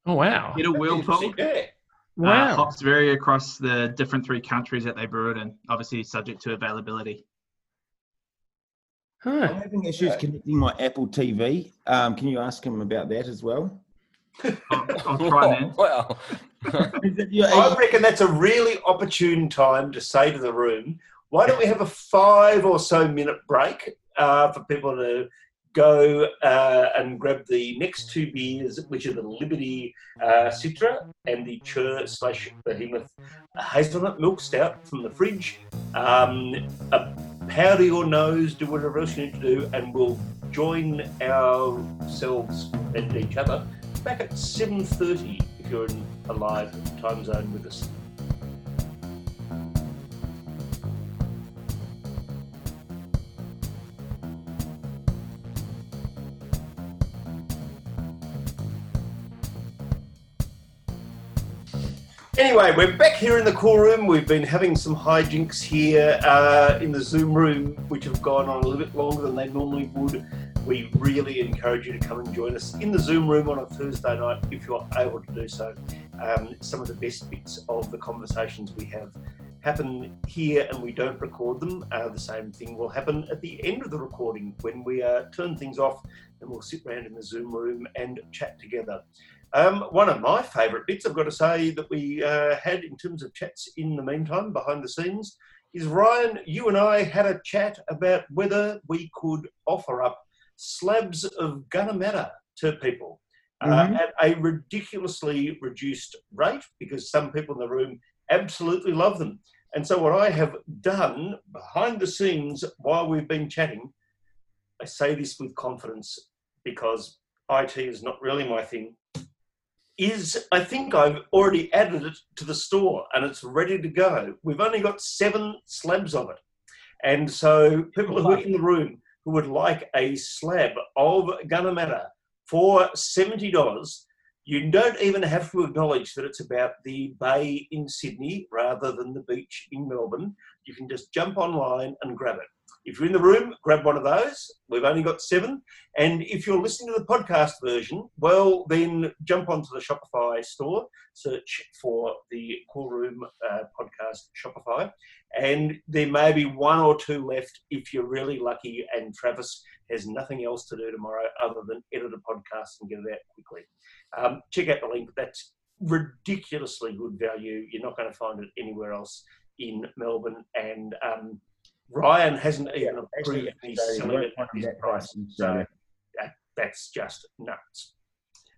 Oh wow! Get a whirlpool. Yeah. Uh, Wow. hops vary across the different three countries that they brew it in, obviously subject to availability. I'm having issues connecting my Apple TV. Um, can you ask him about that as well? I'll, I'll try, man. Well, I reckon that's a really opportune time to say to the room, why don't we have a five or so minute break uh, for people to go uh, and grab the next two beers, which are the Liberty uh, Citra and the Chur slash Behemoth Hazelnut Milk Stout from the fridge. Um, powder your nose, do whatever else you need to do, and we'll join ourselves and each other back at 7.30 if you're in a live time zone with us. Anyway, we're back here in the cool room. We've been having some hijinks here uh, in the Zoom room, which have gone on a little bit longer than they normally would. We really encourage you to come and join us in the Zoom room on a Thursday night if you're able to do so. Um, some of the best bits of the conversations we have happen here and we don't record them. Uh, the same thing will happen at the end of the recording when we uh, turn things off and we'll sit around in the Zoom room and chat together. Um, one of my favourite bits, I've got to say, that we uh, had in terms of chats in the meantime, behind the scenes, is Ryan, you and I had a chat about whether we could offer up slabs of Gunnamatta to people uh, Mhm. at a ridiculously reduced rate because some people in the room absolutely love them. And so, what I have done behind the scenes while we've been chatting, I say this with confidence because IT is not really my thing, is I think I've already added it to the store and it's ready to go. We've only got seven slabs of it. And so, people who are in the room who would like a slab of Gunnamatta for $70, You don't even have to acknowledge that it's about the bay in Sydney rather than the beach in Melbourne. You can just jump online and grab it. If you're in the room, grab one of those. We've only got seven. And if you're listening to the podcast version, well, then jump onto the Shopify store, search for the Cool Room uh, podcast Shopify, and there may be one or two left if you're really lucky. And Travis has nothing else to do tomorrow other than edit a podcast and get it out quickly. Um, check out the link. That's ridiculously good value. You're not going to find it anywhere else in Melbourne. And um, Ryan hasn't even Yeah, approved me selling it at that price. So that, that's just nuts.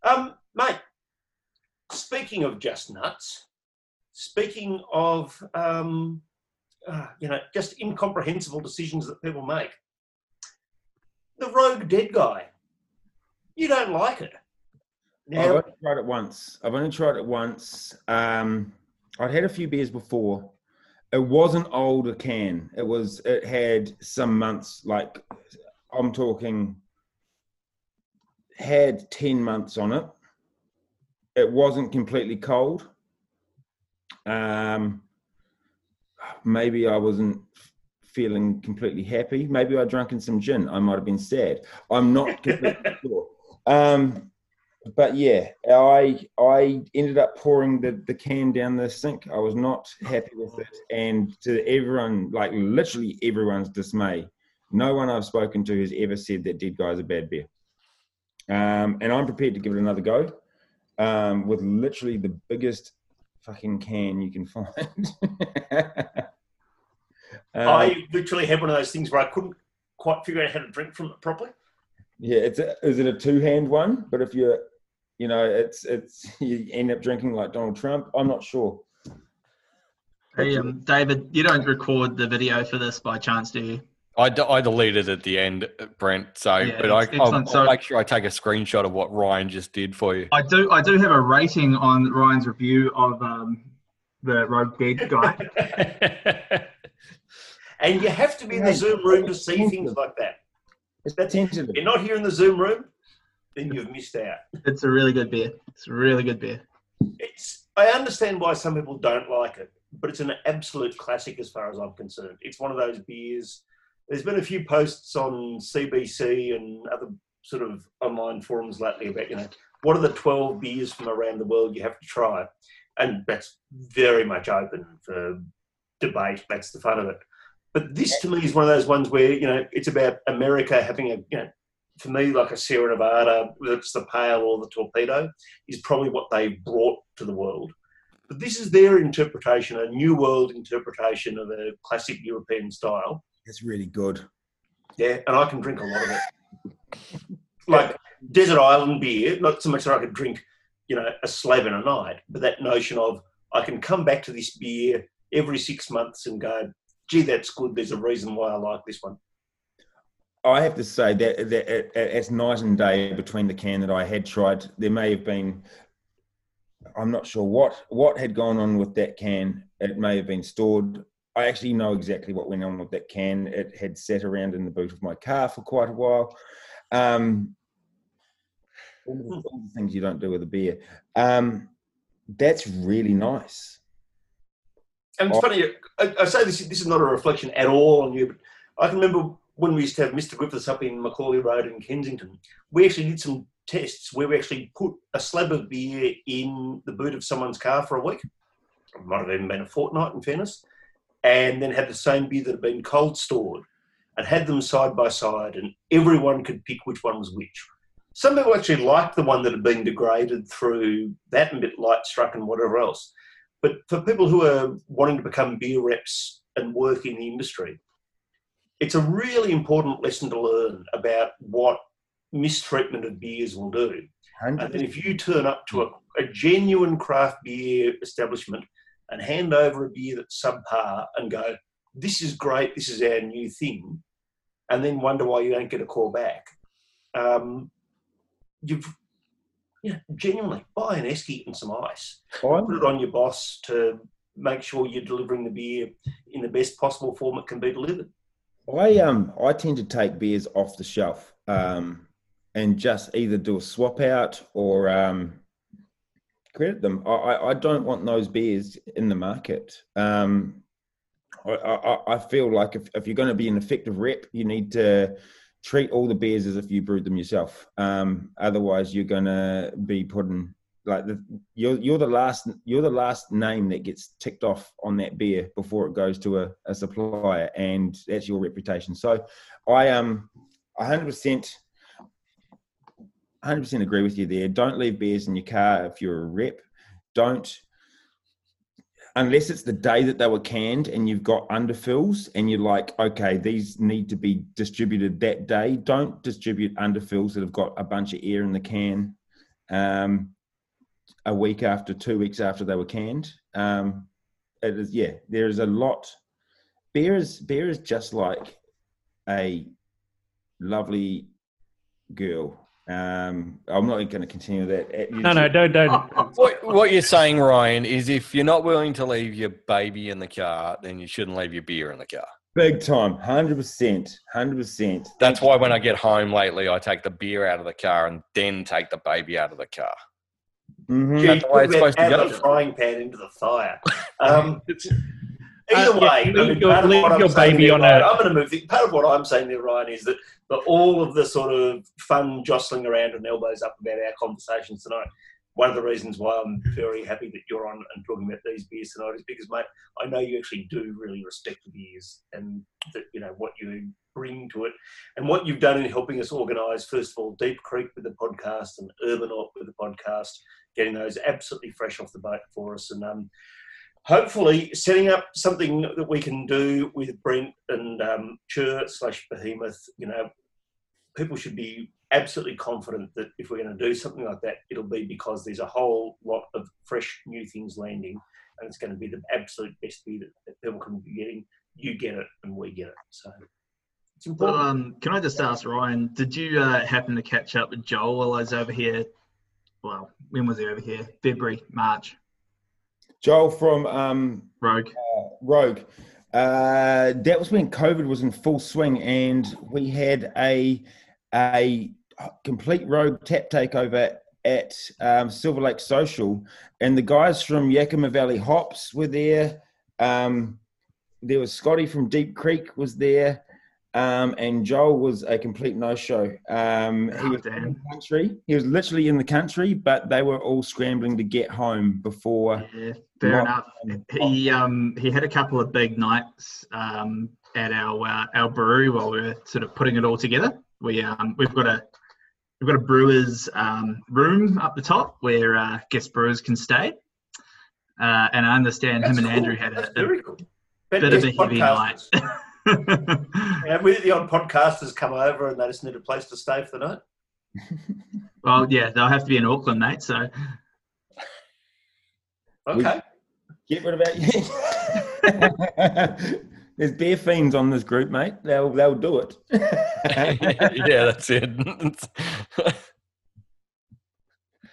Um, mate, speaking of just nuts, speaking of, um, uh, you know, just incomprehensible decisions that people make, the rogue dead guy, you don't like it. I've only tried it once. I've only tried it once. Um, I'd had a few beers before. It wasn't old older can. It was. It had some months. Like I'm talking. Had ten months on it. It wasn't completely cold. Um, maybe I wasn't feeling completely happy. Maybe I drunk in some gin. I might have been sad. I'm not completely sure. Um, but yeah, I I ended up pouring the, the can down the sink. I was not happy with it, and to everyone, like literally everyone's dismay, no one I've spoken to has ever said that Dead Guy's a bad beer. Um, and I'm prepared to give it another go, um, with literally the biggest fucking can you can find. Um, I literally had one of those things where I couldn't quite figure out how to drink from it properly. Yeah, it's a, is it a two hand one? But if you're, you know, it's it's you end up drinking like Donald Trump. I'm not sure. Hey, um, David, you don't record the video for this by chance, do you? I, d- I deleted at the end, Brent. So, Yeah, but I, I'll, excellent. I'll So- make sure I take a screenshot of what Ryan just did for you. I do. I do have a rating on Ryan's review of um, the Rogue Dead guy. And you have to be in the Zoom room to see things like that. It's That's- tentative. If you're not here in the Zoom room, then you've missed out. it's a really good beer. It's a really good beer. It's I understand why some people don't like it, but it's an absolute classic as far as I'm concerned. It's one of those beers. There's been a few posts on CBC and other sort of online forums lately about you know what are the 12 beers from around the world you have to try, and that's very much open for debate. That's the fun of it. But this to me is one of those ones where you know it's about America having a you know for me like a Sierra Nevada, whether it's the Pale or the Torpedo, is probably what they brought to the world. But this is their interpretation, a new world interpretation of a classic European style. It's really good. Yeah, and I can drink a lot of it. Like desert island beer, not so much that I could drink, you know, a slab in a night, but that notion of I can come back to this beer every six months and go, gee, that's good. There's a reason why I like this one. I have to say that, that it's night and day between the can that I had tried. There may have been, I'm not sure what what had gone on with that can. It may have been stored. I actually know exactly what went on with that can. It had sat around in the boot of my car for quite a while. Um, all, the, things you don't do with a beer. Um, that's really nice. And it's Oh. funny, I, I say this, this is not a reflection at all on you, but I can remember when we used to have Mr. Griffiths up in Macaulay Road in Kensington, we actually did some tests where we actually put a slab of beer in the boot of someone's car for a week. It might have even been a fortnight, in fairness, and then had the same beer that had been cold stored and had them side by side, and everyone could pick which one was which. Some people actually liked the one that had been degraded through that and bit light struck and whatever else. But for people who are wanting to become beer reps and work in the industry, it's a really important lesson to learn about what mistreatment of beers will do. And then if you turn up to a, a genuine craft beer establishment and hand over a beer that's subpar and go, this is great, this is our new thing, and then wonder why you don't get a call back, um, you've yeah, genuinely buy an esky and some ice I'm- put it on your boss to make sure you're delivering the beer in the best possible form it can be delivered. I um I tend to take beers off the shelf um and just either do a swap out or um credit them. I, I, don't want those beers in the market. Um, I, I, I feel like if, if you're going to be an effective rep, you need to treat all the beers as if you brewed them yourself. Um, otherwise, you're going to be putting like the, you're you're the last you're the last name that gets ticked off on that beer before it goes to a, a supplier, and that's your reputation. So, I um, 100 percent. 100% agree with you there. Don't leave beers in your car if you're a rep. Don't unless it's the day that they were canned and you've got underfills and you're like, okay, these need to be distributed that day. Don't distribute underfills that have got a bunch of air in the can um, a week after, two weeks after they were canned. Um, it is, yeah, there is a lot. Beer is beer is just like a lovely girl um, I'm not going to continue that. No, no, don't, don't. What, what you're saying, Ryan, is if you're not willing to leave your baby in the car, then you shouldn't leave your beer in the car. Big time, hundred percent, hundred percent. That's why when I get home lately, I take the beer out of the car and then take the baby out of the car. Mm-hmm. That's the way it's supposed to out go. the frying pan into the fire. Um, Uh, either yeah, way, leave I mean, your- part of leave what I'm your baby there, on Ryan, a- I'm going to move. The, part of what I'm saying there, Ryan, is that the, all of the sort of fun jostling around and elbows up about our conversations tonight. One of the reasons why I'm very happy that you're on and talking about these beers tonight is because, mate, I know you actually do really respect the beers and that you know what you bring to it and what you've done in helping us organise. First of all, Deep Creek with the podcast and Urbanaut with the podcast, getting those absolutely fresh off the boat for us, and um, hopefully setting up something that we can do with Brent and um, Chur slash Behemoth. You know, people should be absolutely confident that if we're going to do something like that, it'll be because there's a whole lot of fresh new things landing, and it's going to be the absolute best beer that, that people can be getting. You get it, and we get it. So it's important. Um, can I just ask Ryan, did you uh, happen to catch up with Joel while I was over here? Well, when was he over here? February, March. Joel from um, Rogue. Rogue. Uh, that was when COVID was in full swing, and we had a a complete Rogue tap takeover at um, Silver Lake Social, and the guys from Yakima Valley Hops were there. Um, there was Scotty from Deep Creek was there, um, and Joel was a complete no show. Um, he Oh, was in the country. He was literally in the country, but they were all scrambling to get home before. Yeah, fair enough. He um he had a couple of big nights um at our uh, our brewery while we were sort of putting it all together. We um we've got a we've got a brewer's um, room up the top where uh, guest brewers can stay. Uh, and I understand him That's and cool. Andrew had a, a very cool. Bit of a yes, heavy night. Yeah, we the odd podcasters come over and they just need a place to stay for the night. well, yeah, they'll have to be in Auckland, mate. So We- Okay. Get rid of it. There's beer fiends on this group, mate. They'll they'll do it. yeah, that's it.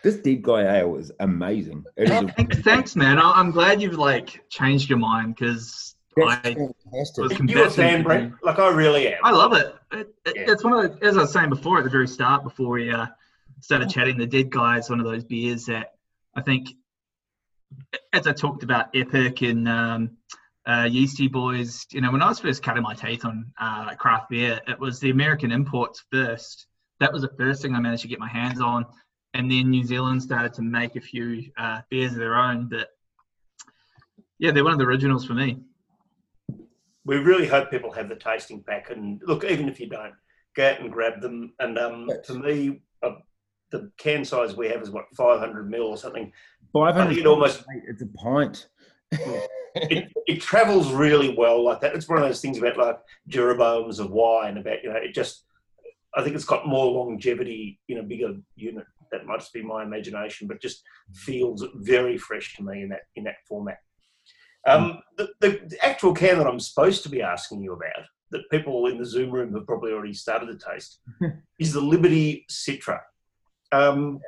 this dead guy ale is amazing. It is thanks, thanks, man. I, I'm glad you've like changed your mind because I fantastic. was You a convinced. fan, Brent? Like I really am. I love it. it, it Yeah. It's one of the, as I was saying before at the very start, before we uh, started chatting, the Dead Guy is one of those beers that I think, as I talked about Epic and um, uh, Yeasty Boys, you know, when I was first cutting my teeth on uh, craft beer, it was the American imports first. That was the first thing I managed to get my hands on. And then New Zealand started to make a few uh, beers of their own. But yeah, they're one of the originals for me. we really hope people have the tasting pack. And look, even if you don't, go out and grab them. And um, Yes. for me, uh, the can size we have is what 500 mil or something. 500. I think it almost It's a pint. It, it travels really well like that. It's one of those things about like Jeroboams of wine about you know it just. I think it's got more longevity in a bigger unit. That might just be my imagination, but just feels very fresh to me in that in that format. Um, the, the, the actual can that I'm supposed to be asking you about, that people in the Zoom room have probably already started to taste, is the Liberty Citra. Um,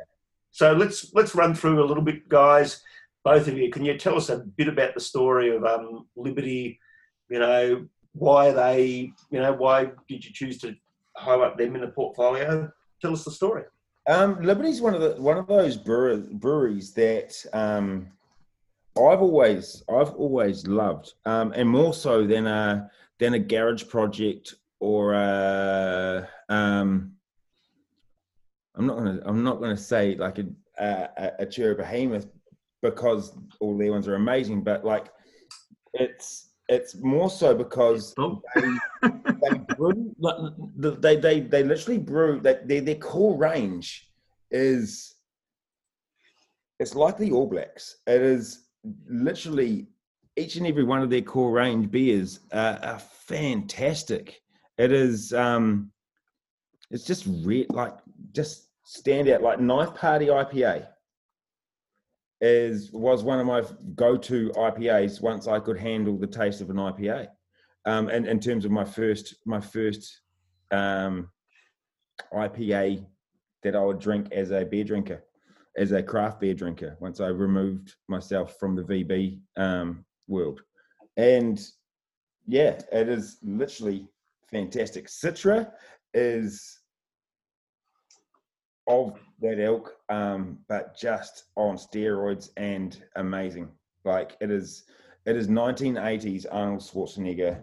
so let's let's run through a little bit, guys. Both of you, can you tell us a bit about the story of um, Liberty? You know, why they, you know, why did you choose to highlight them in the portfolio? Tell us the story. Um, Liberty's one of the one of those brewer, breweries that um, I've always I've always loved, um, and more so than a than a garage project or a, um, I'm not gonna I'm not gonna say like a a, a Behemoth because all their ones are amazing, but like it's it's more so because Boom. they, they brew they they they literally brew that their their core range is it's like the All Blacks. It is literally each and every one of their core range beers are, are fantastic. It is um it's just re- like just stand out like knife party IPA is was one of my go-to IPAs once I could handle the taste of an IPA. Um, and in terms of my first my first um, IPA that I would drink as a beer drinker, as a craft beer drinker, once I removed myself from the VB um, world. And yeah, it is literally fantastic. Citra is of that elk, um, but just on steroids and amazing. Like it is, it is 1980s Arnold Schwarzenegger,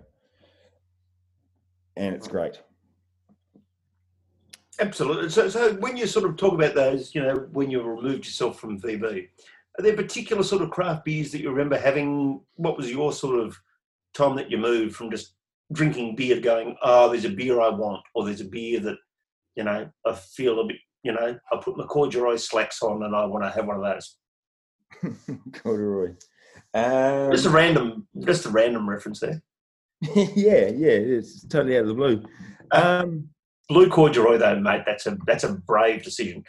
and it's great. Absolutely. So, so when you sort of talk about those, you know, when you removed yourself from VB, are there particular sort of craft beers that you remember having? What was your sort of time that you moved from just drinking beer going, oh, there's a beer I want, or there's a beer that, you know, I feel a bit, you know, I put my corduroy slacks on and I want to have one of those. Corduroy. Um, Just a random, just a random reference there. yeah, yeah, it's totally out of the blue. Um, Blue corduroy, though, mate. That's a that's a brave decision.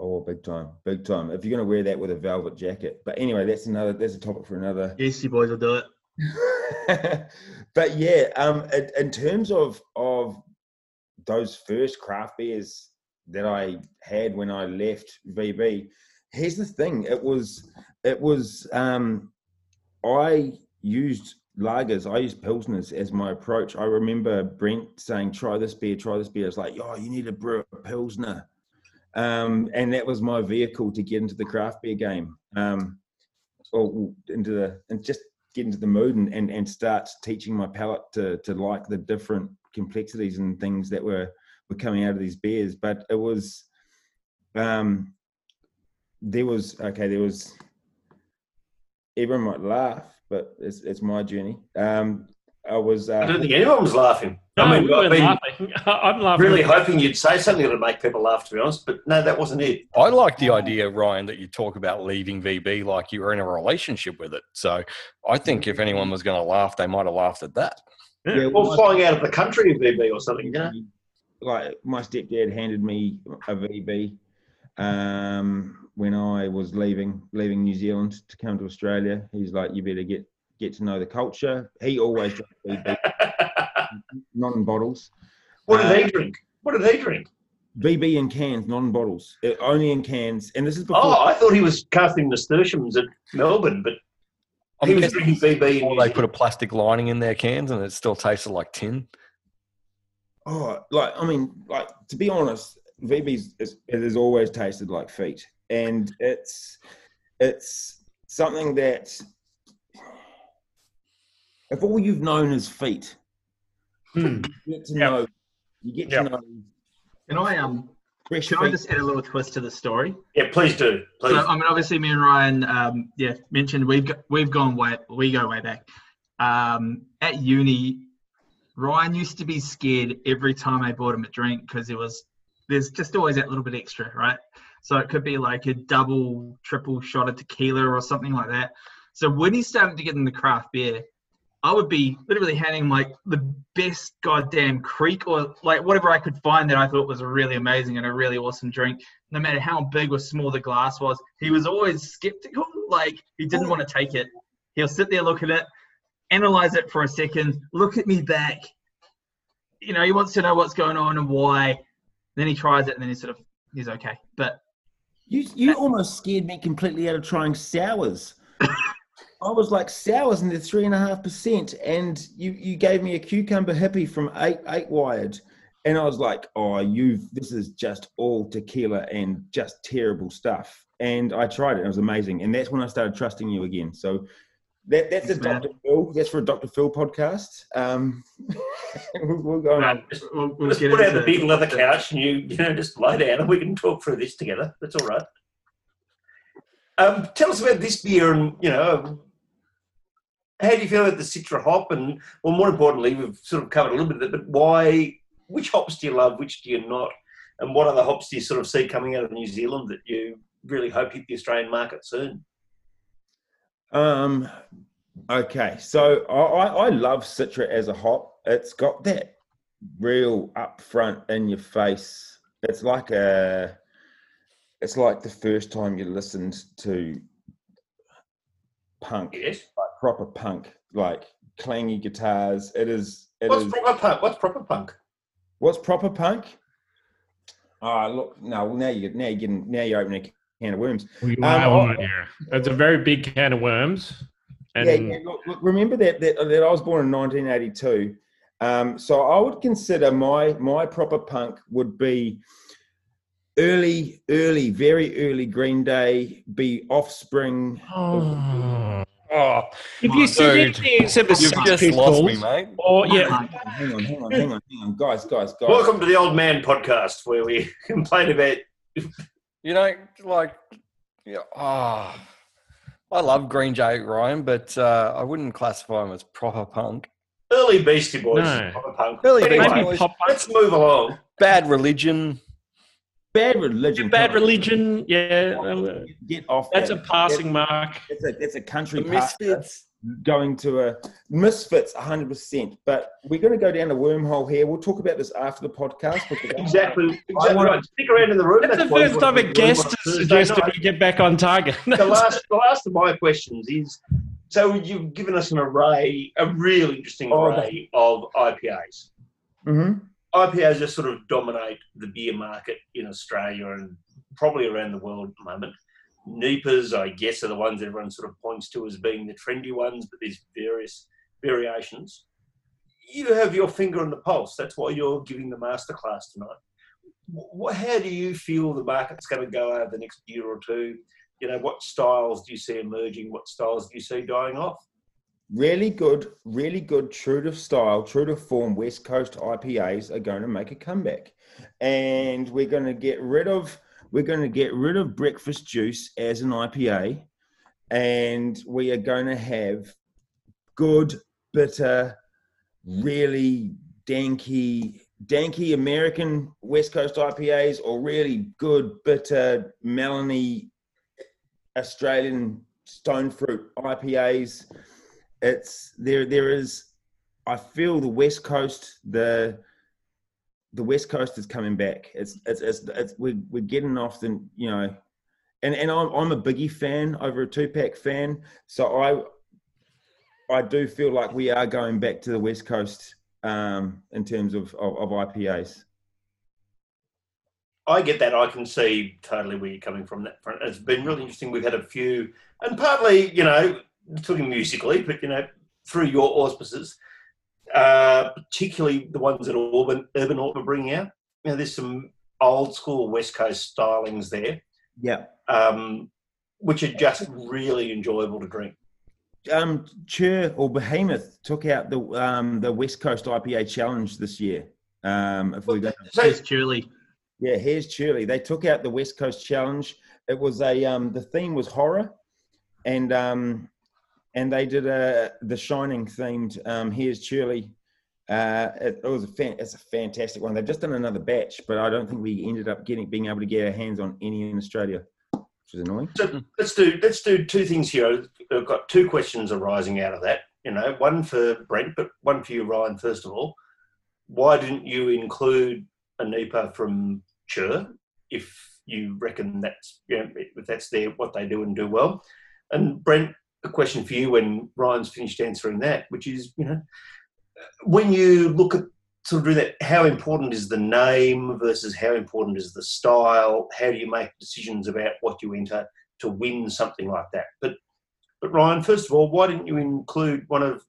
oh, big time, big time. If you're gonna wear that with a velvet jacket, but anyway, that's another. That's a topic for another. Yes, you boys will do it. but yeah, um, in, in terms of of those first craft beers that I had when I left VB, here's the thing: it was it was um, I used lagers, I used pilsners as my approach. I remember Brent saying, "Try this beer, try this beer." It's like, "Oh, you need to brew a pilsner," um, and that was my vehicle to get into the craft beer game, um, or into the and just get into the mood and, and, and start teaching my palate to, to like the different complexities and things that were, were coming out of these beers. But it was, um, there was, okay, there was, everyone might laugh, but it's, it's my journey. Um, I was, I don't uh, think anyone was laughing. No, I mean, we I've been laughing. I'm laughing. really hoping you'd say something that'd make people laugh, to be honest. But no, that wasn't it. I like the idea, Ryan, that you talk about leaving VB like you were in a relationship with it. So I think if anyone was going to laugh, they might have laughed at that. yeah, Or well, flying out of the country in VB or something, you know? Like my stepdad handed me a VB um, when I was leaving leaving New Zealand to come to Australia. He's like, "You better get get to know the culture." He always drank VB, not in bottles. what did Uh, he drink? What did he drink? VB in cans, not in bottles. Uh, only in cans. And this is before. Oh, I thought he was casting nasturtiums at Melbourne, but I'm he was drinking VB. in Or they put a plastic lining in their cans and it still tasted like tin. Oh, like I mean, like to be honest, VB's is, it has always tasted like feet, and it's it's something that if all you've known is feet, Hmm. you get to Yep. know you get Yep. to know Can I um? fresh Can I feet. just add a little twist to the story? Yeah, please do. Please. So, I mean, obviously, me and Ryan, um, yeah, mentioned we've go, we've gone way we go way back. Um, at uni, Ryan used to be scared every time I bought him a drink because it was there's just always that little bit extra, right? So it could be like a double, triple shot of tequila or something like that. So when he started to get in the craft beer, I would be literally handing him like the best goddamn creek or like whatever I could find that I thought was a really amazing and a really awesome drink. No matter how big or small the glass was, he was always skeptical. Like he didn't want to take it. He'll sit there, look at it, analyze it for a second, look at me back. You know, he wants to know what's going on and why. Then he tries it and then he's sort of he's okay. But You you almost scared me completely out of trying sours. I was like sours and they're three and a half percent, and you you gave me a cucumber hippie from eight eight wired, And I was like, "Oh, you! This is just all tequila and just terrible stuff." And I tried it; it was amazing. And that's when I started trusting you again. So that, that's Thanks, a man. Dr. Phil. That's for a Dr. Phil podcast. Um, we'll, we'll go on. Right, we'll, we'll Let's get put out the big leather couch and you, you know, just lie down and we can talk through this together. That's all right. Um, tell us about this beer and, you know, how do you feel about the Citra hop? And, well, more importantly, we've sort of covered a little bit of it, but why, which hops do you love, which do you not? And what other hops do you sort of see coming out of New Zealand that you really hope hit the Australian market soon? Um, okay, so I, I love Citra as a hop. It's got that real upfront in your face. It's like a, it's like the first time you listened to punk, Yes. like proper punk, like clangy guitars. It is. It What's is- proper punk? What's proper punk? What's proper punk? Ah, look no. Now you now you're getting now you're opening a can of worms. We Um, might I- want here. It's a very big can of worms. And yeah, yeah look, look, remember that, that that I was born in 1982. Um, so I would consider my my proper punk would be early, early, very early Green Day, be Offspring. Oh. Oh, If you said Dude, anything except the you've just Pistols, lost me, mate. or yeah, Hang on, hang on, hang on, hang on, guys, guys, guys. Welcome to the Old Man podcast where we complain about You know, like, yeah, oh, I love Green Day Ryan, but uh, I wouldn't classify him as proper punk. early Beastie Boys, No. proper punk. Early Anyway, Beastie Boys. pop let's move along. Bad religion. Bad religion. bad come religion. Yeah, Get off. that's a that. passing mark. It's a, it's a country The Misfits. Going to a misfits 100%. But we're going to go down a wormhole here. We'll talk about this after the podcast. because I- Exactly. exactly wanna- Stick around in the room. That's the first time a guest has suggested we get back on target. The last, the last of my questions is: so you've given us an array, a really interesting Oh, array of IPAs. Mhm. IPAs just sort of dominate the beer market in Australia and probably around the world at the moment. NEPAs, I guess, are the ones everyone sort of points to as being the trendy ones, but there's various variations. You have your finger on the pulse. That's why you're giving the masterclass tonight. How do you feel the market's going to go over the next year or two? You know, what styles do you see emerging? What styles do you see dying off? Really good, really good, true to style, true to form West Coast IPAs are going to make a comeback. And we're going to get rid of we're going to get rid of breakfast juice as an IPA and we are going to have good, bitter, really danky, danky American West Coast IPAs or really good, bitter, melony Australian stone fruit IPAs. It's there. There is. I feel the West Coast. The the West Coast is coming back. It's it's it's, it's we're, we're getting off the you know, and and I'm I'm a Biggie fan over a Tupac fan. So I I do feel like we are going back to the West Coast um, in terms of, of of IPAs. I get that. I can see totally where you're coming from. That front. It's been really interesting. We've had a few, and partly, you know, talking musically, but you know, through your auspices, uh, particularly the ones that Urban Urbanaut are bringing out. You know, there's some old school West Coast stylings there, Yeah. um, which are just really enjoyable to drink. um, Chur or Behemoth took out the um, the West Coast IPA Challenge this year. Um, if we go, So, It's Julie. yeah, here's Churley. They took out the West Coast Challenge. It was a um, the theme was horror, and um, and they did a the Shining themed. Um, here's Churley. Uh, it, it was a fan, it's a fantastic one. They've just done another batch, but I don't think we ended up getting being able to get our hands on any in Australia, which is annoying. so let's do let's do two things here. I've got two questions arising out of that. You know, one for Brent, but one for you, Ryan. First of all, why didn't you include a NEPA from Chur if you reckon that's you know, if that's their what they do and do well? And Brent, a question for you when Ryan's finished answering that, which is you know, when you look at sort of do that, how important is the name versus how important is the style? How do you make decisions about what you enter to win something like that? But but Ryan, first of all, why didn't you include one of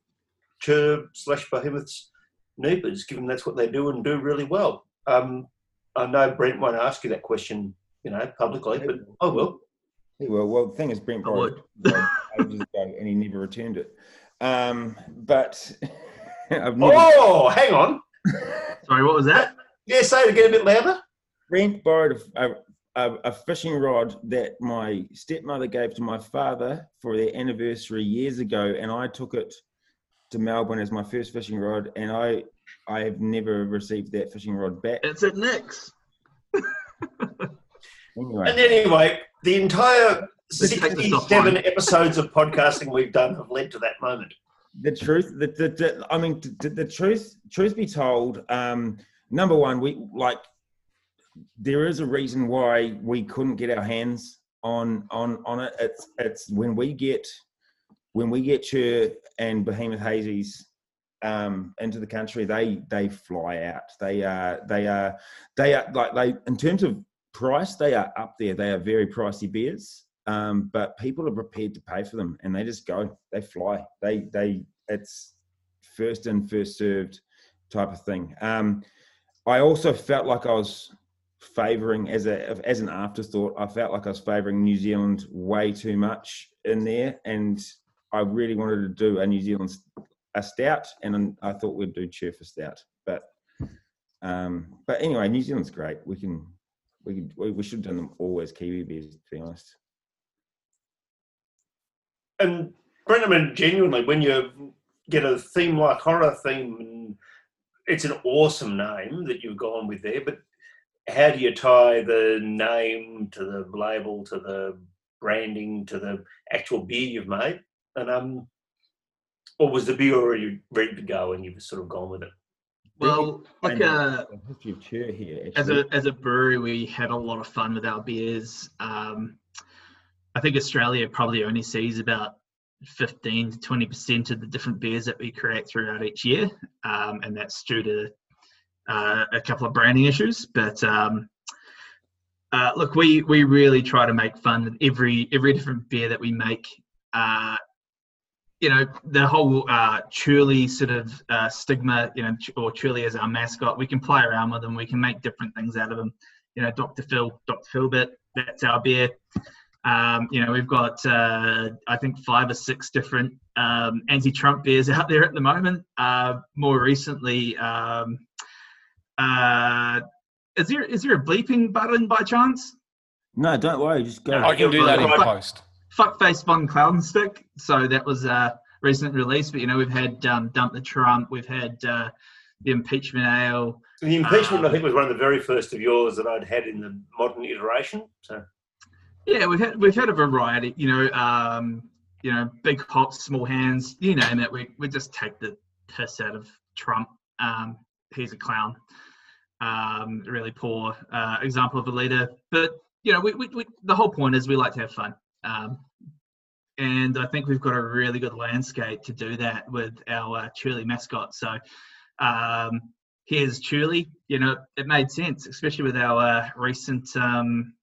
Chur slash Behemoth's NEPAs, given that's what they do and do really well? Um, I know Brent won't ask you that question, you know, publicly, but I will. He will. Well, the thing is, Brent I borrowed ages ago and he never returned it. Um, but I've never, Oh, hang on. Sorry, what was that? Yeah, say it again a bit louder. Brent borrowed a, a, a fishing rod that my stepmother gave to my father for their anniversary years ago, and I took it to Melbourne as my first fishing rod, and I I have never received that fishing rod back. It's at Nick's. Anyway, And anyway, the entire Let's take this 67 offline. episodes of podcasting we've done have led to that moment. the truth the, the, the i mean the, the truth truth be told um number one we like there is a reason why we couldn't get our hands on on on it it's it's when we get when we get Chur and behemoth hazies um into the country they they fly out they are they are they are like they in terms of price they are up there. They are very pricey beers um, but people are prepared to pay for them and they just go they fly. They they it's first in first served type of thing. Um, i also felt like i was favoring as a as an afterthought i felt like i was favoring new zealand way too much in there and i really wanted to do a new zealand a stout and i thought we'd do cheer for stout but um but anyway new zealand's great. We can we, we should have done them all as kiwi beers to be honest And Brendan, I mean, genuinely, when you get a theme like horror theme, it's an awesome name that you've gone with there, but how do you tie the name to the label, to the branding, to the actual beer you've made? And um, or was the beer already ready to go and you've sort of gone with it? Well, like uh, history of Chur here as a as a brewery, we had a lot of fun with our beers. Um, I think Australia probably only sees about fifteen to twenty percent of the different beers that we create throughout each year, um, and that's due to uh, a couple of branding issues. But um, uh, look, we we really try to make fun of every every different beer that we make. Uh, you know the whole uh, Churley sort of uh, stigma, you know, Ch- or Churley as our mascot. We can play around with them. We can make different things out of them. You know, Dr. Phil, Dr. Philbert, that's our beer. Um, you know, we've got uh, I think five or six different um, anti-Trump beers out there at the moment. Uh, more recently, um, uh, is there is there a bleeping button by chance? no don't worry just go I can do that in Fuck- post. Fuckface Von Clown Stick. So that was a recent release. But you know, we've had um, Dump the Trump, we've had uh, the Impeachment Ale. The impeachment, I Um, think, was one of the very first of yours that I'd had in the modern iteration. So Yeah, we've had we've had a variety. You know, um, you know, big hops, small hands, you name it. We we just take the piss out of Trump. Um, he's a clown. Um, really poor uh, example of a leader. But you know, we, we, we the whole point is we like to have fun. Um, and I think we've got a really good landscape to do that with our uh, Churley mascot. So um, here's Churley. You know, it made sense, especially with our uh, recent um,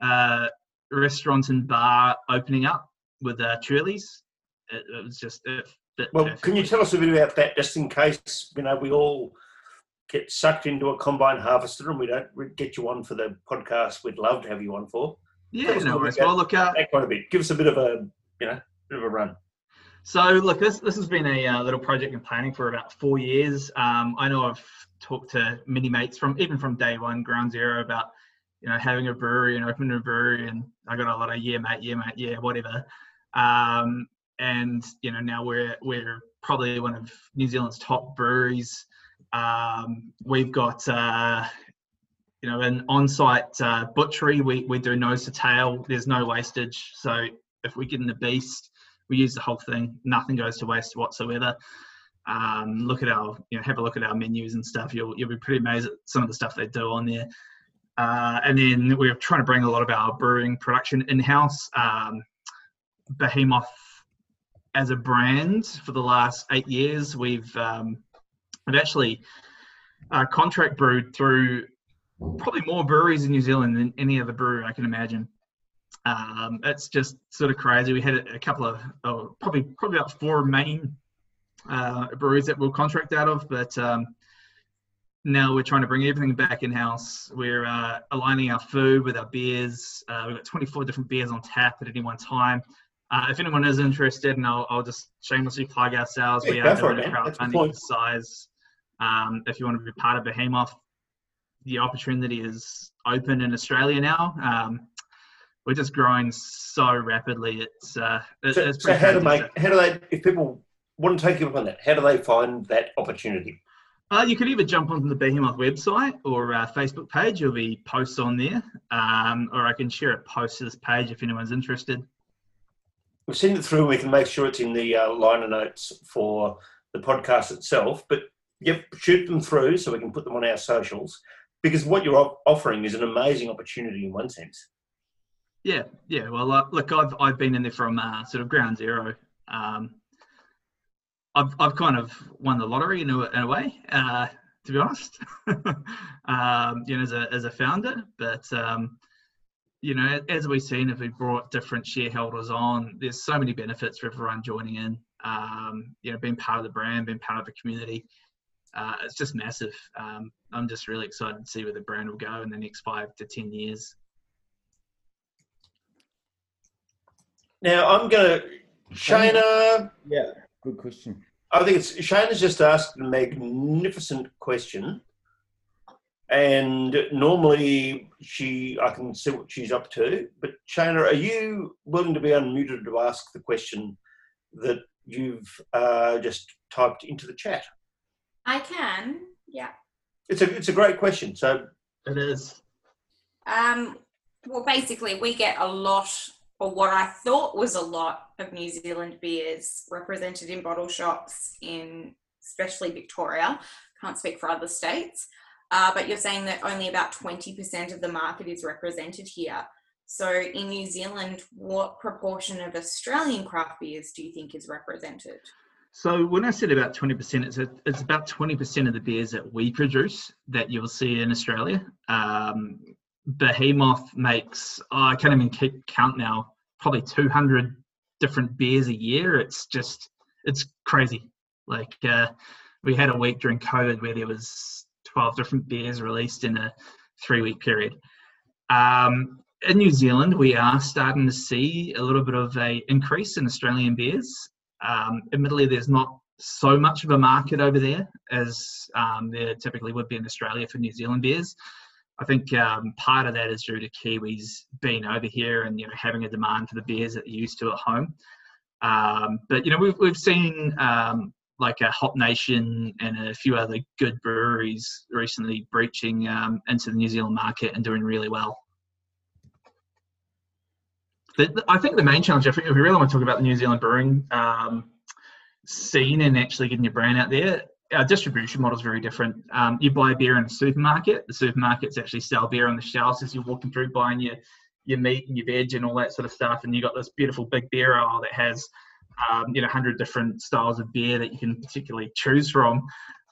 uh, restaurant and bar opening up with uh, Churley's. It, it was just it Well, can you tell us a bit about that, just in case you know we all get sucked into a combine harvester and we don't get you on for the podcast? We'd love to have you on for Yeah, no worries. Well, look, uh, kind of bit. Give us a bit of a you know bit of a run. So look, this this has been a uh, little project in planning for about four years. Um, I know I've talked to many mates from even from day one, ground zero, about you know having a brewery and opening a brewery, and I got a lot of yeah mate, yeah mate, yeah whatever. Um, and you know now we're we're probably one of New Zealand's top breweries. Um, we've got uh, you know an on-site uh, butchery. We we do nose to tail. There's no wastage. So if we get in the beast we use the whole thing. Nothing goes to waste whatsoever. Um, look at our, you know, have a look at our menus and stuff. You'll you'll be pretty amazed at some of the stuff they do on there. Uh, and then we're trying to bring a lot of our brewing production in house. Um, Behemoth as a brand for the last eight years, we've um, we've actually uh, contract brewed through probably more breweries in New Zealand than any other brewery I can imagine. Um, it's just sort of crazy. We had a, couple of, oh, probably probably about four main uh, breweries that we'll contract out of, but um, now we're trying to bring everything back in house. We're uh, aligning our food with our beers. Uh, we've got 24 different beers on tap at any one time. Uh, if anyone is interested, and I'll, I'll just shamelessly plug ourselves, Yeah, we are doing a the crowdfunding exercise. Um, if you want to be part of Behemoth, the opportunity is open in Australia now. Um, we're just growing so rapidly. It's uh, it- So, it's so how pretty make how do they if people want to take you up on that? How do they find that opportunity? Uh, you could either jump onto the Behemoth website or uh, Facebook page. There'll be posts on there, um, or I can share a post to this page if anyone's interested. We'll send it through. We can make sure it's in the uh, liner notes for the podcast itself. But yep, shoot them through so we can put them on our socials. Because what you're offering is an amazing opportunity in one sense. Yeah, yeah. Well, uh, look, I've I've been in there from uh, sort of ground zero. Um, I've I've kind of won the lottery in a, in a way, uh, to be honest. um, you know, as a as a founder, but um, you know, as we've seen, if we brought different shareholders on, there's so many benefits for everyone joining in. Um, you know, being part of the brand, being part of the community. Uh, it's just massive. Um, I'm just really excited to see where the brand will go in the next five to ten years. Now I'm going to Shayna. Yeah, good question. I think it's Shayna's just asked a magnificent question. And normally she, I can see what she's up to. But Shayna, are you willing to be unmuted to ask the question that you've uh, just typed into the chat? I can, yeah. It's a, it's a great question. So It is. Um, well, basically, we get a lot, or what I thought was a lot, of New Zealand beers represented in bottle shops in, especially Victoria. Can't speak for other states, uh, but you're saying that only about twenty percent of the market is represented here. So, in New Zealand, what proportion of Australian craft beers do you think is represented? So when I said about twenty percent, it's a, it's about twenty percent of the beers that we produce that you'll see in Australia. Um, Behemoth makes oh, I can't even keep count now. Probably two hundred different beers a year. It's just it's crazy. Like uh, we had a week during COVID where there was twelve different beers released in a three week period. Um, in New Zealand, we are starting to see a little bit of a increase in Australian beers. Um, admittedly, there's not so much of a market over there as um, there typically would be in Australia for New Zealand beers. I think um, part of that is due to Kiwis being over here and you know having a demand for the beers that they're used to at home. Um, but you know we've we've seen um, like a Hop Nation and a few other good breweries recently breaching um, into the New Zealand market and doing really well. The, I think the main challenge, if we really want to talk about the New Zealand brewing um, scene and actually getting your brand out there, our distribution model is very different. Um, you buy beer in a supermarket. The supermarkets actually sell beer on the shelves as you're walking through buying your your meat and your veg and all that sort of stuff. And you've got this beautiful big beer aisle that has um, you know 100 different styles of beer that you can particularly choose from.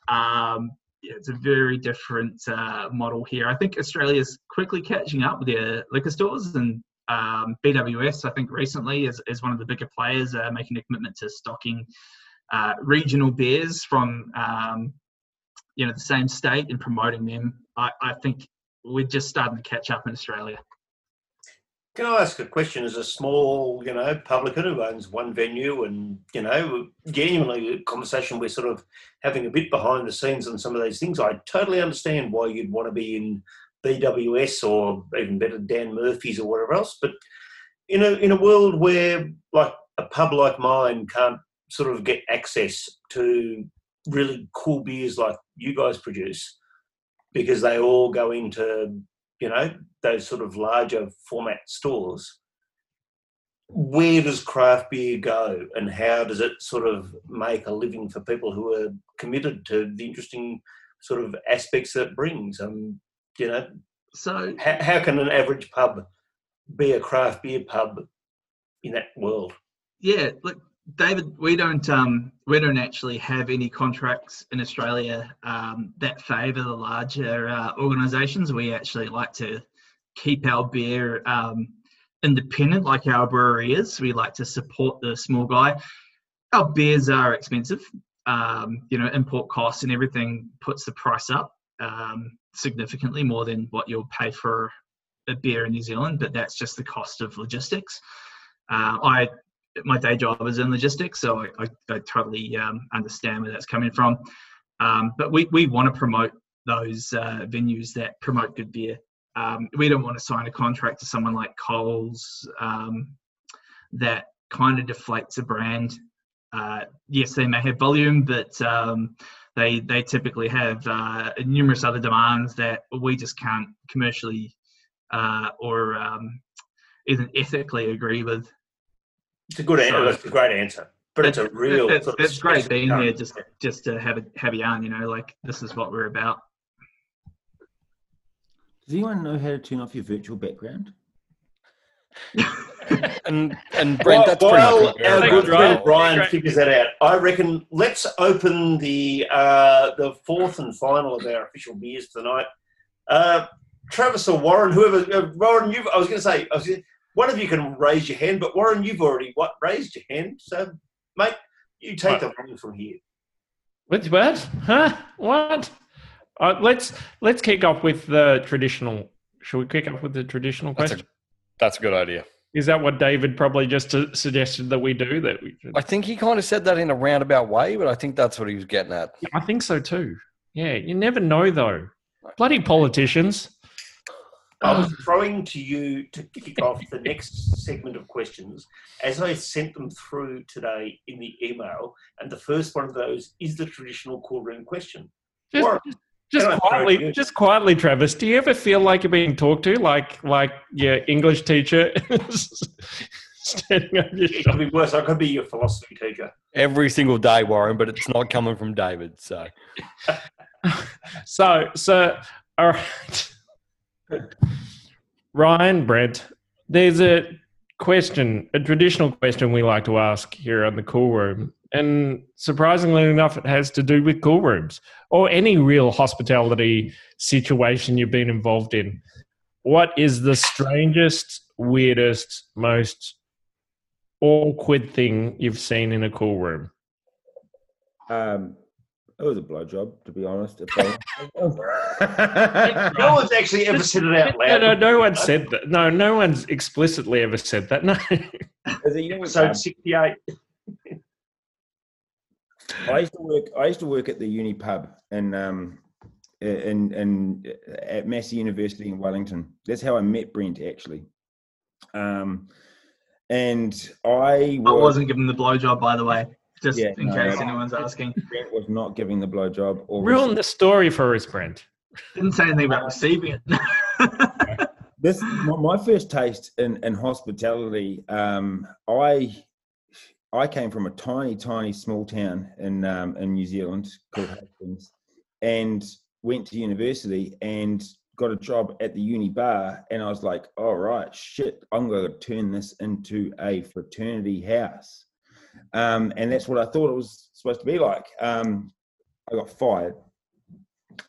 Um, it's a very different uh, model here. I think Australia's quickly catching up with their liquor stores and um, BWS, I think recently is, is one of the bigger players uh, making a commitment to stocking uh, regional beers from um, you know the same state and promoting them. I, I think we're just starting to catch up in Australia. Can I ask a question as a small, you know, publican who owns one venue and, you know, genuinely a conversation we're sort of having a bit behind the scenes on some of these things. I totally understand why you'd want to be in BWS or even better Dan Murphy's or whatever else. But in a in a world where like a pub like mine can't sort of get access to really cool beers like you guys produce because they all go into you know those sort of larger format stores where does craft beer go and how does it sort of make a living for people who are committed to the interesting sort of aspects that it brings um you know So how, how can an average pub be a craft beer pub in that world yeah, look, David, we don't um, we don't actually have any contracts in Australia um, that favour the larger uh, organisations. We actually like to keep our beer um, independent, like our brewery is. We like to support the small guy. Our beers are expensive. Um, you know, import costs and everything puts the price up. Significantly more than what you'll pay for a beer in New Zealand, but that's just the cost of logistics. Uh, I my day job is in logistics, so I, I, I totally um, understand where that's coming from. Um, but we, we want to promote those uh, venues that promote good beer. Um, we don't want to sign a contract to someone like Coles um, that kind of deflates a brand. Uh, yes, they may have volume, but um, they they typically have uh, numerous other demands that we just can't commercially uh, or um, even ethically agree with. It's a good answer. That's a great answer. But it's a real. It's, sort of it's great being kind. here just just to have a have a yarn. You know, like this is what we're about. Does anyone know how to turn off your virtual background? And and Brent, that's pretty While much our good about. friend Ryan Great. figures that out, I reckon let's open the uh, the fourth and final of our official beers tonight. Uh, Travis or Warren, whoever, uh, Warren, you I was going to say, I was gonna, one of you can raise your hand, but Warren, you've already what raised your hand, so mate, you take the ring from here. What? What? Huh? What? Uh, let's let's kick off with the traditional. Should we kick off with the traditional That's a- question? That's a good idea. Is that what David probably just uh, suggested that we do? That we should? I think he kind of said that in a roundabout way, but I think that's what he was getting at. I think so too. Yeah, you never know though. Bloody politicians. I was throwing to you to kick off the next segment of questions as I sent them through today in the email, and the first one of those is the traditional cool room question. Just, Warren, just can I throw quietly, just quietly, Travis. Do you ever feel like you're being talked to, like like your English teacher standing over your It could be worse. I could be your philosophy teacher. Every single day, Warren, but it's not coming from David. So So, so, all right. Ryan, Brent, there's a question, a traditional question we like to ask here on the cool room. And surprisingly enough, it has to do with cool rooms or any real hospitality situation you've been involved in. What is the strangest, weirdest, most awkward thing you've seen in a cool room? Um, it was a blowjob, to be honest. No one's actually ever said it out loud. no, no one said that. No, no one's explicitly ever said that. No. As a Episode 68. I used to work. I used to work at the uni pub in um, in in at Massey University in Wellington. That's how I met Brent actually. Um, and I I was, wasn't given the blowjob, by the way, just Yeah, in no, case no. anyone's asking. Brent was not giving the blowjob. Or Ruin the story for us, Brent. Didn't say anything about receiving it. this my, my first taste in, in hospitality um, i i came from a tiny tiny small town in um, in new zealand called hastings and went to university and got a job at the uni bar and i was like all right shit i'm going to turn this into a fraternity house. Um, and that's what i thought it was supposed to be like. Um, i got fired.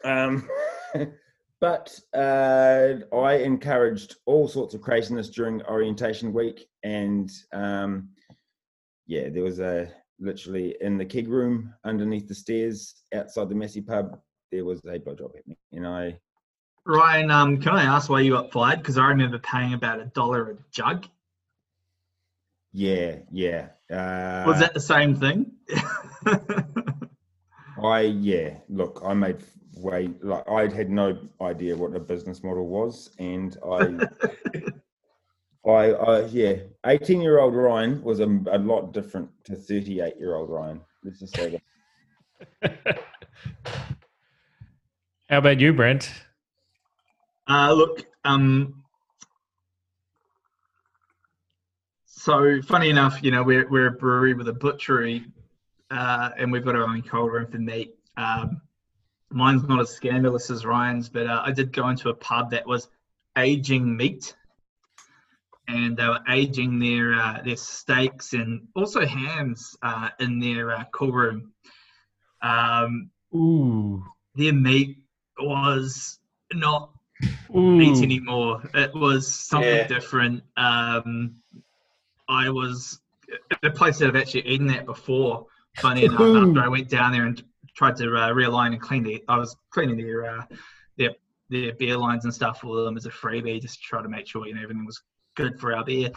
Um, but uh, I encouraged all sorts of craziness during orientation week, and um, yeah, there was a literally in the keg room underneath the stairs outside the Massey pub. There was a blowjob at me, and I Ryan, um, can I ask why you got fired? Because I remember paying about a dollar a jug. yeah yeah. Uh, Was that the same thing? I yeah. Look, I made way like I had no idea what a business model was, and I. I, I yeah, eighteen-year-old Ryan was a, a lot different to thirty-eight-year-old Ryan. Let's just say that. How about you, Brent? Uh, look, um, so funny enough, you know, we're, we're a brewery with a butchery, uh, and we've got our own cold room for meat. Um, mine's not as scandalous as Ryan's, but uh, I did go into a pub that was aging meat, and they were aging their uh, their steaks and also hams uh, in their uh, cool room. Um, Ooh. their meat was not Ooh. meat anymore. It was something Yeah. different. Um, I was at a place that I've actually eaten at before. Funny enough, after I went down there and tried to uh, realign and clean the. I was cleaning their uh, their their beer lines and stuff for them as a freebie, just to try to make sure you know everything was good for our beer.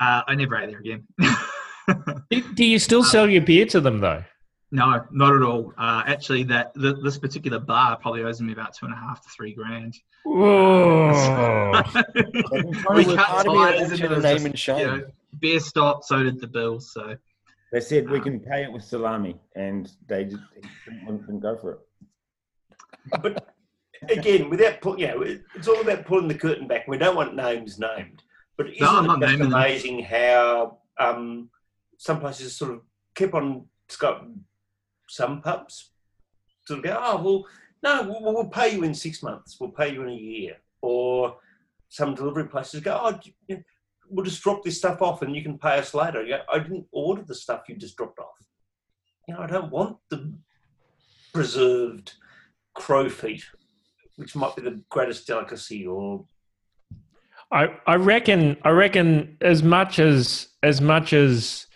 Uh, I never ate there again. Do, do you still sell your beer to them though? no, not at all. Uh, actually, that th- this particular bar probably owes me about two and a half to three grand. Whoa. They've been trying we to work cut hard. to be ties able and it name just, and shame. you know, beer stopped, so did the bill. So They said we can pay it with salami, and they just didn't, didn't go for it. But again, without put, you know, it's all about pulling the curtain back. We don't want names named, but isn't I'm it not just naming them. amazing how um, some places sort of keep on? It's got some pubs sort of go, oh well, no, we'll, we'll pay you in six months. We'll pay you in a year, or some delivery places go, oh, you know, we'll just drop this stuff off and you can pay us later. You go, I didn't order the stuff you just dropped off. You know, I don't want the preserved crow feet, which might be the greatest delicacy, or I, reckon I reckon as much as as much as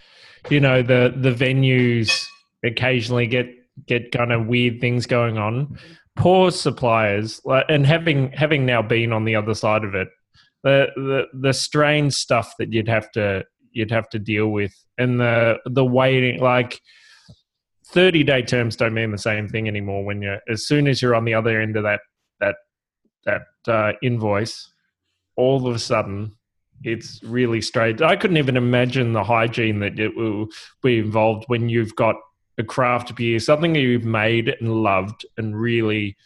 you know the the venues occasionally get get kind of weird things going on poor suppliers and having having now been on the other side of it the the the strange stuff that you'd have to you'd have to deal with and the the waiting like 30 day terms don't mean the same thing anymore when you're as soon as you're on the other end of that that that uh, invoice all of a sudden it's really strange. I couldn't even imagine the hygiene that it will be involved when you've got a craft beer, something that you've made and loved and really,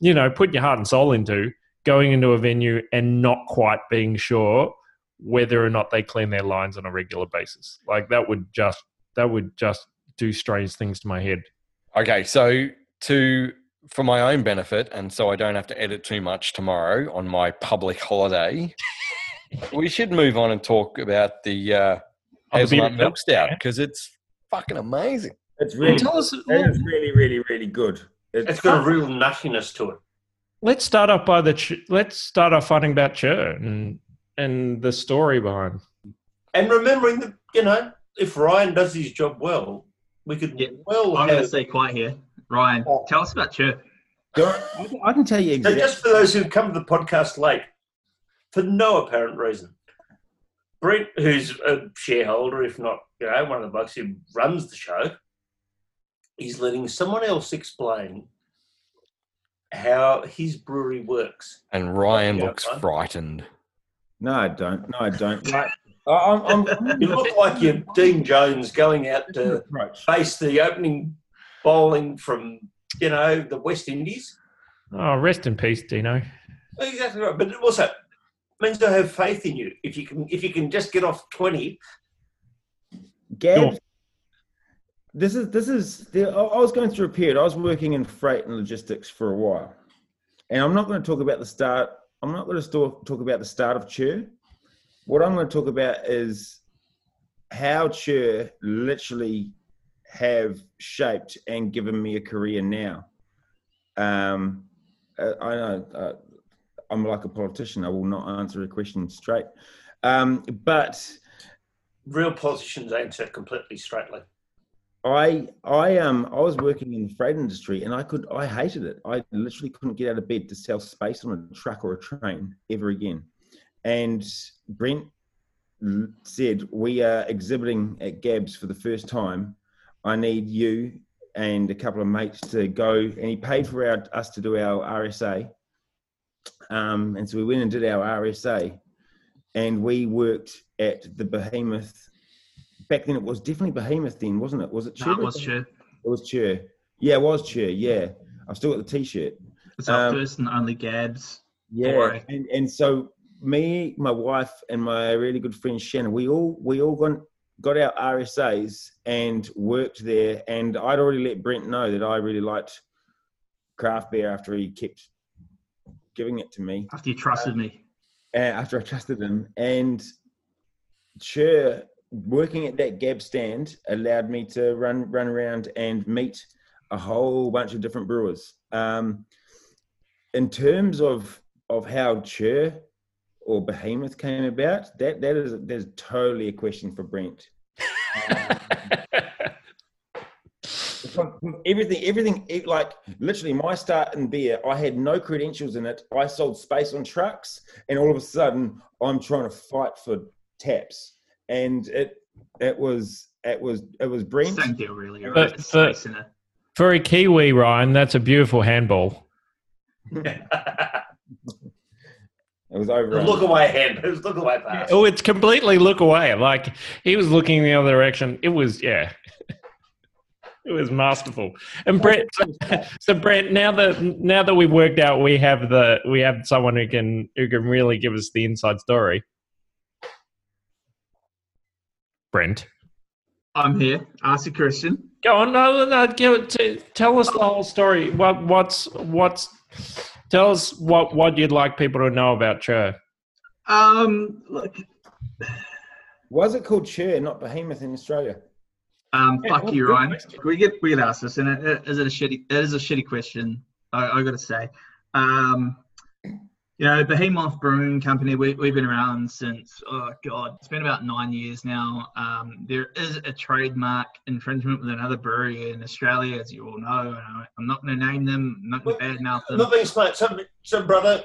you know, put your heart and soul into, going into a venue and not quite being sure whether or not they clean their lines on a regular basis. Like that would just that would just do strange things to my head. Okay, so to for my own benefit, and so I don't have to edit too much tomorrow on my public holiday, we should move on and talk about the uh, the hazelnut milk stout because it's fucking amazing. It's really, Tell us. it is really, really, really good. it's got a real nuttiness to it. Let's start off by the. Ch- let's start off finding about Chur and and the story behind. And remembering that, you know, if Ryan does his job well, we could Yeah. well I'm going to have. stay quiet here. Ryan, oh. tell us about Chur. I can- tell you So just for those who come to the podcast late, for no apparent reason, Brent, who's a shareholder, if not, you know, one of the blokes who runs the show, is letting someone else explain how his brewery works. And Ryan looks fine. frightened. No, I don't. No, I don't. Like, I- I'm, I'm, I'm You look like you're Dean Jones going out to face the opening bowling from, you know, the West Indies. Oh, rest in peace, Dino. Exactly right. But also means I have faith in you. If you can if you can just get off twenty, Gab, this is this is. The, I I was going through a period. I was working in freight and logistics for a while, and I'm not going to talk about the start. I'm not going to talk talk about the start of Chur. What I'm going to talk about is how Chur literally have shaped and given me a career now. Um, I know uh, I'm like a politician. I will not answer a question straight, um, but. real politicians answer completely straightly. I I um I was working in the freight industry and I could I hated it. I literally couldn't get out of bed to sell space on a truck or a train ever again. And Brent said we are exhibiting at Gabs for the first time. I need you and a couple of mates to go, and he paid for our, us to do our RSA. Um, and so we went and did our RSA, and we worked at the Behemoth back then it was definitely Behemoth then, wasn't it? Was it Chur? was Chur. It was Chur. Yeah, it was Chur. Yeah, I've still got the T-shirt. It's our Um, first and only Gabs. Yeah, and and so me, my wife, and my really good friend Shannon, we all we all got got our RSAs and worked there. And I'd already let Brent know that I really liked craft beer after he kept giving it to me. After you trusted me. uh, after I trusted him. And sure, working at that Gab stand allowed me to run run around and meet a whole bunch of different brewers. Um, in terms of of how Chur or Behemoth came about, that that is there's totally a question for Brent. Um, everything, everything, like literally my start in beer, I had no credentials in it. I sold space on trucks, and all of a sudden, I'm trying to fight for taps, and it, it was, it was, it was Brent. Same deal, really. But- Right? It's but- space in it. For a Kiwi, Ryan, that's a beautiful handball. It was over. look away hand. It was look away pass. Oh, it's completely look away. Like he was looking the other direction. It was yeah. It was masterful. And Brett, so Brett, now that now that we've worked out, we have the we have someone who can who can really give us the inside story. Brent, I'm here. Ask a Christian. go on. No, no, give it to, tell us the whole story. What what's what's tell us what what you'd like people to know about Chur. Um, look, Was it called Chur, not Behemoth in Australia? um, Yeah, fuck you, Ryan. question. We get we get asked this, and it, it, is it a shitty? It is a shitty question. I, I got to say. Um, you know, Behemoth Brewing Company. We, we've been around since oh god, it's been about nine years now. Um, there is a trademark infringement with another brewery in Australia, as you all know. And I, I'm not going to name them. I'm not going to badmouth them. Not being smart. So, so, brother,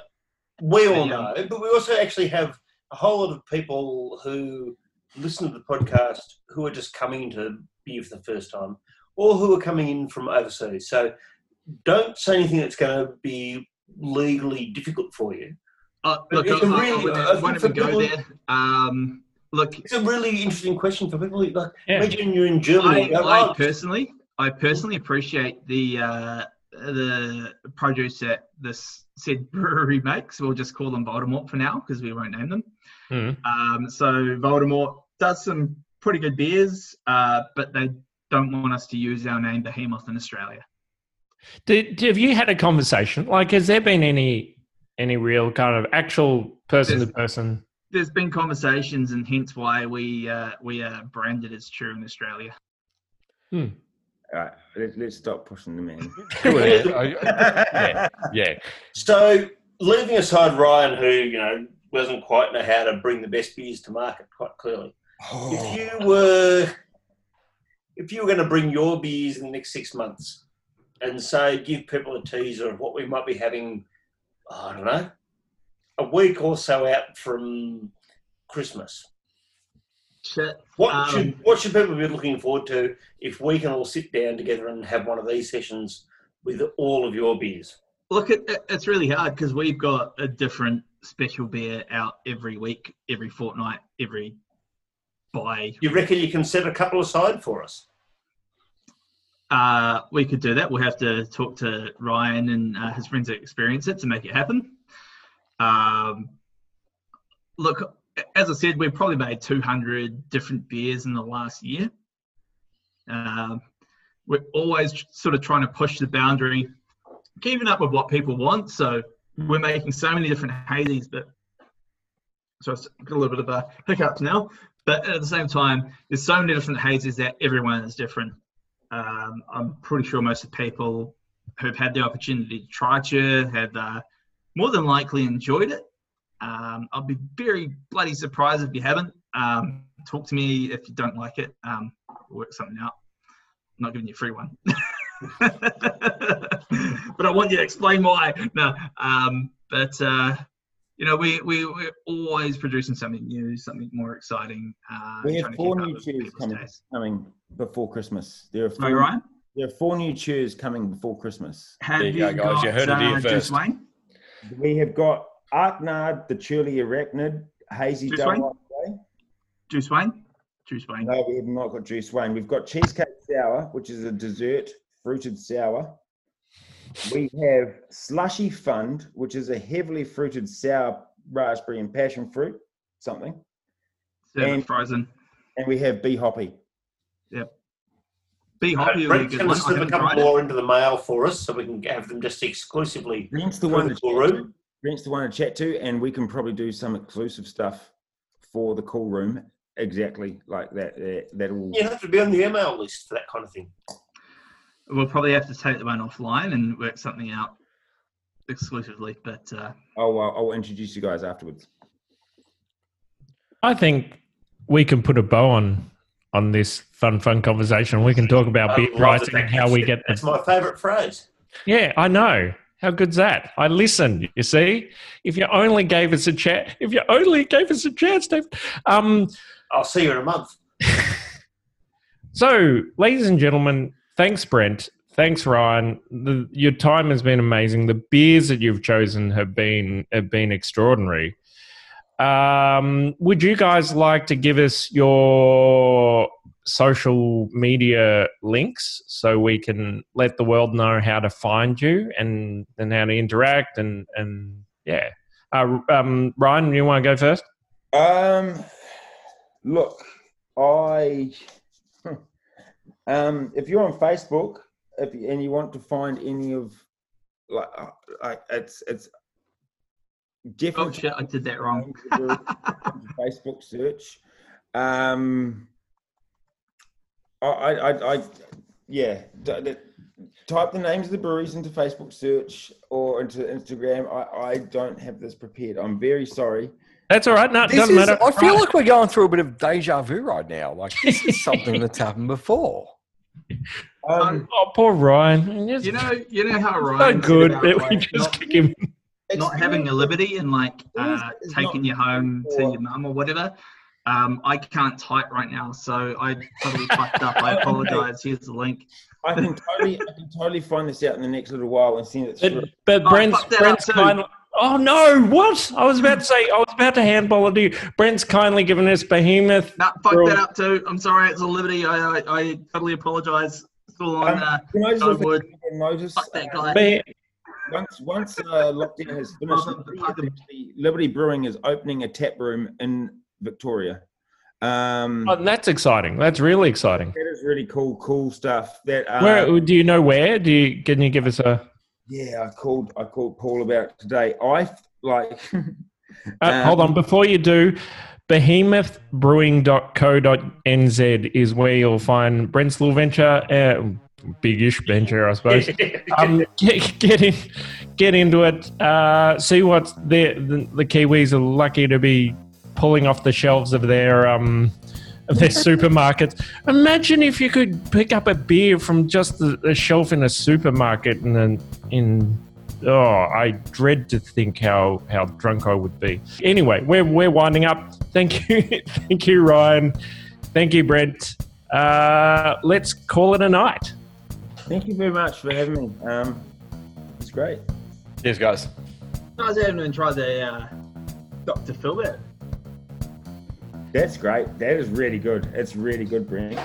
we all know, but we also actually have a whole lot of people who listen to the podcast who are just coming to beer for the first time or who are coming in from overseas. So don't say anything that's going to be legally difficult for you. Uh, look, It's I, a I, really- I I won't even go people- there. Um, look, It's a really interesting question for people. Like, Yeah. imagine you're in Germany. I, I "Oh, personally, I personally appreciate the uh, the produce that this said brewery makes. We'll just call them Voldemort for now because we won't name them. Mhm. Um, so Voldemort does some pretty good beers, uh, but they don't want us to use our name Behemoth in Australia. Did, have you had a conversation? Like, has there been any any real kind of actual person to person? There's been conversations, and hence why we uh, we are branded as Chur in Australia. All right, let, let's stop pushing them in. Yeah. Yeah, yeah. So, leaving aside Ryan, who you know doesn't quite know how to bring the best beers to market, quite clearly. If you were, if you were going to bring your beers in the next six months, and say give people a teaser of what we might be having, I don't know, a week or so out from Christmas. What Um, should what should people be looking forward to if we can all sit down together and have one of these sessions with all of your beers? Look, it, it- it's really hard because we've got a different special beer out every week, every fortnight, every buy. You reckon you can set a couple aside for us? Uh, we could do that. We'll have to talk to Ryan and uh, his friends that Experienceit to make it happen. Um, look, as I said, we've probably made 200 different beers in the last year. Um, we're always sort of trying to push the boundary, keeping up with what people want. So we're making so many different hazies, but so it's got a little bit of a hiccups now. But at the same time, there's so many different hazies that everyone is different. Um, I'm pretty sure most of the people who've had the opportunity to try Chur have uh, more than likely enjoyed it. Um, I'll be very bloody surprised if you haven't. Um, talk to me if you don't like it. Um, work something out. I'm not giving you a free one. but I want you to explain why. No, um, but uh, you know, we, we, we're always producing something new, something more exciting. Uh, We have four new with coming, coming before Christmas. There are Are four, you Ryan? there are four new cheers coming before Christmas. Have There you go, guys. got, You heard it here uh, first. Wayne? We have got Arknard, the Churly Arachnid, Hazy Juice Double Wayne? Juice Wayne? Juice Wayne. No, we have not got Juice Wayne. We've got Cheesecake Sour, which is a dessert fruited sour. We have Slushy Fund, which is a heavily fruited sour raspberry and passion fruit, something. Serve and- frozen. And we have Bee Hoppy. Bee Uh, Hoppy will be a Brent's good going one. slip a couple tried it. more into the mail for us, so we can have them just exclusively. Brent's the For one the to cool room? to. Brent's the one to chat to, and we can probably do some exclusive stuff for the cool room, exactly like that. Uh, that'll You have to be on the email list for that kind of thing. We'll probably have to take the one offline and work something out exclusively. But uh, I'll, I'll, I'll introduce you guys afterwards. I think we can put a bow on on this fun, fun conversation. We can talk about I beer pricing and how we get That's the. my favourite phrase. Yeah, I know. How good's that? I listened. You see, if you only gave us a chat, if you only gave us a chance, Dave. Um, I'll see you in a month. So, ladies and gentlemen, thanks, Brent. Thanks, Ryan. The, your time has been amazing. The beers that you've chosen have been have been extraordinary. Um, would you guys like to give us your social media links so we can let the world know how to find you and and how to interact and and yeah. Uh, um, Ryan, you want to go first? Um, look, I um, if you're on Facebook, if and you want to find any of like, uh, like it's it's Oh definitely shit, I did that wrong. Facebook search. Um, I, I, I, I yeah. d- d- Type the names of the breweries into Facebook search or into Instagram. I, I don't have this prepared. I'm very sorry. That's all right. No, This doesn't is, matter. I feel Right. like we're going through a bit of deja vu right now. Like this is something that's happened before. Um, Oh, poor Ryan. Just- You know, you know how so Ryan So good that we just not, kick him. not having a liberty and like uh, it's taking you home to your mum or whatever. Um, I can't type right now, so I totally fucked up. I apologize. Here's the link. I can totally, I can totally find this out in the next little while and send it through. But, but Oh, Brent's, fuck that Brent's up too. kind Oh no! What? I was about to say. I was about to handball it to you. Brent's kindly given us Behemoth. No, fuck that up too. I'm sorry, it's a liberty. I I, I totally apologize. Still on. Um, Uh, Can I just I refer would. notice? fuck that guy. Be- once once uh, lockdown has finished, Welcome Liberty, Liberty Brewing is opening a tap room in Victoria. Um, oh, that's exciting. That's really exciting. that is really cool, cool stuff. That uh, Where do you know where? Do you can you give us a? Yeah, I called I called Paul about today. I like. Uh, Um, hold on, before you do, behemothbrewing.co.nz is where you'll find Brent's little venture, uh, big-ish venture, I suppose. um, get, get in, get into it. Uh, see what the, the the Kiwis are lucky to be pulling off the shelves of their um of their supermarkets. Imagine if you could pick up a beer from just the, the shelf in a supermarket and then in. Oh, I dread to think how how drunk I would be. Anyway, we're we're winding up. Thank you, thank you, Ryan. Thank you, Brent. Uh, let's call it a night. Thank you very much for having me. Um, it's great. Cheers, guys. I was having to try the uh, Dr. Philbert. That's great. That is really good. It's really good, Brent.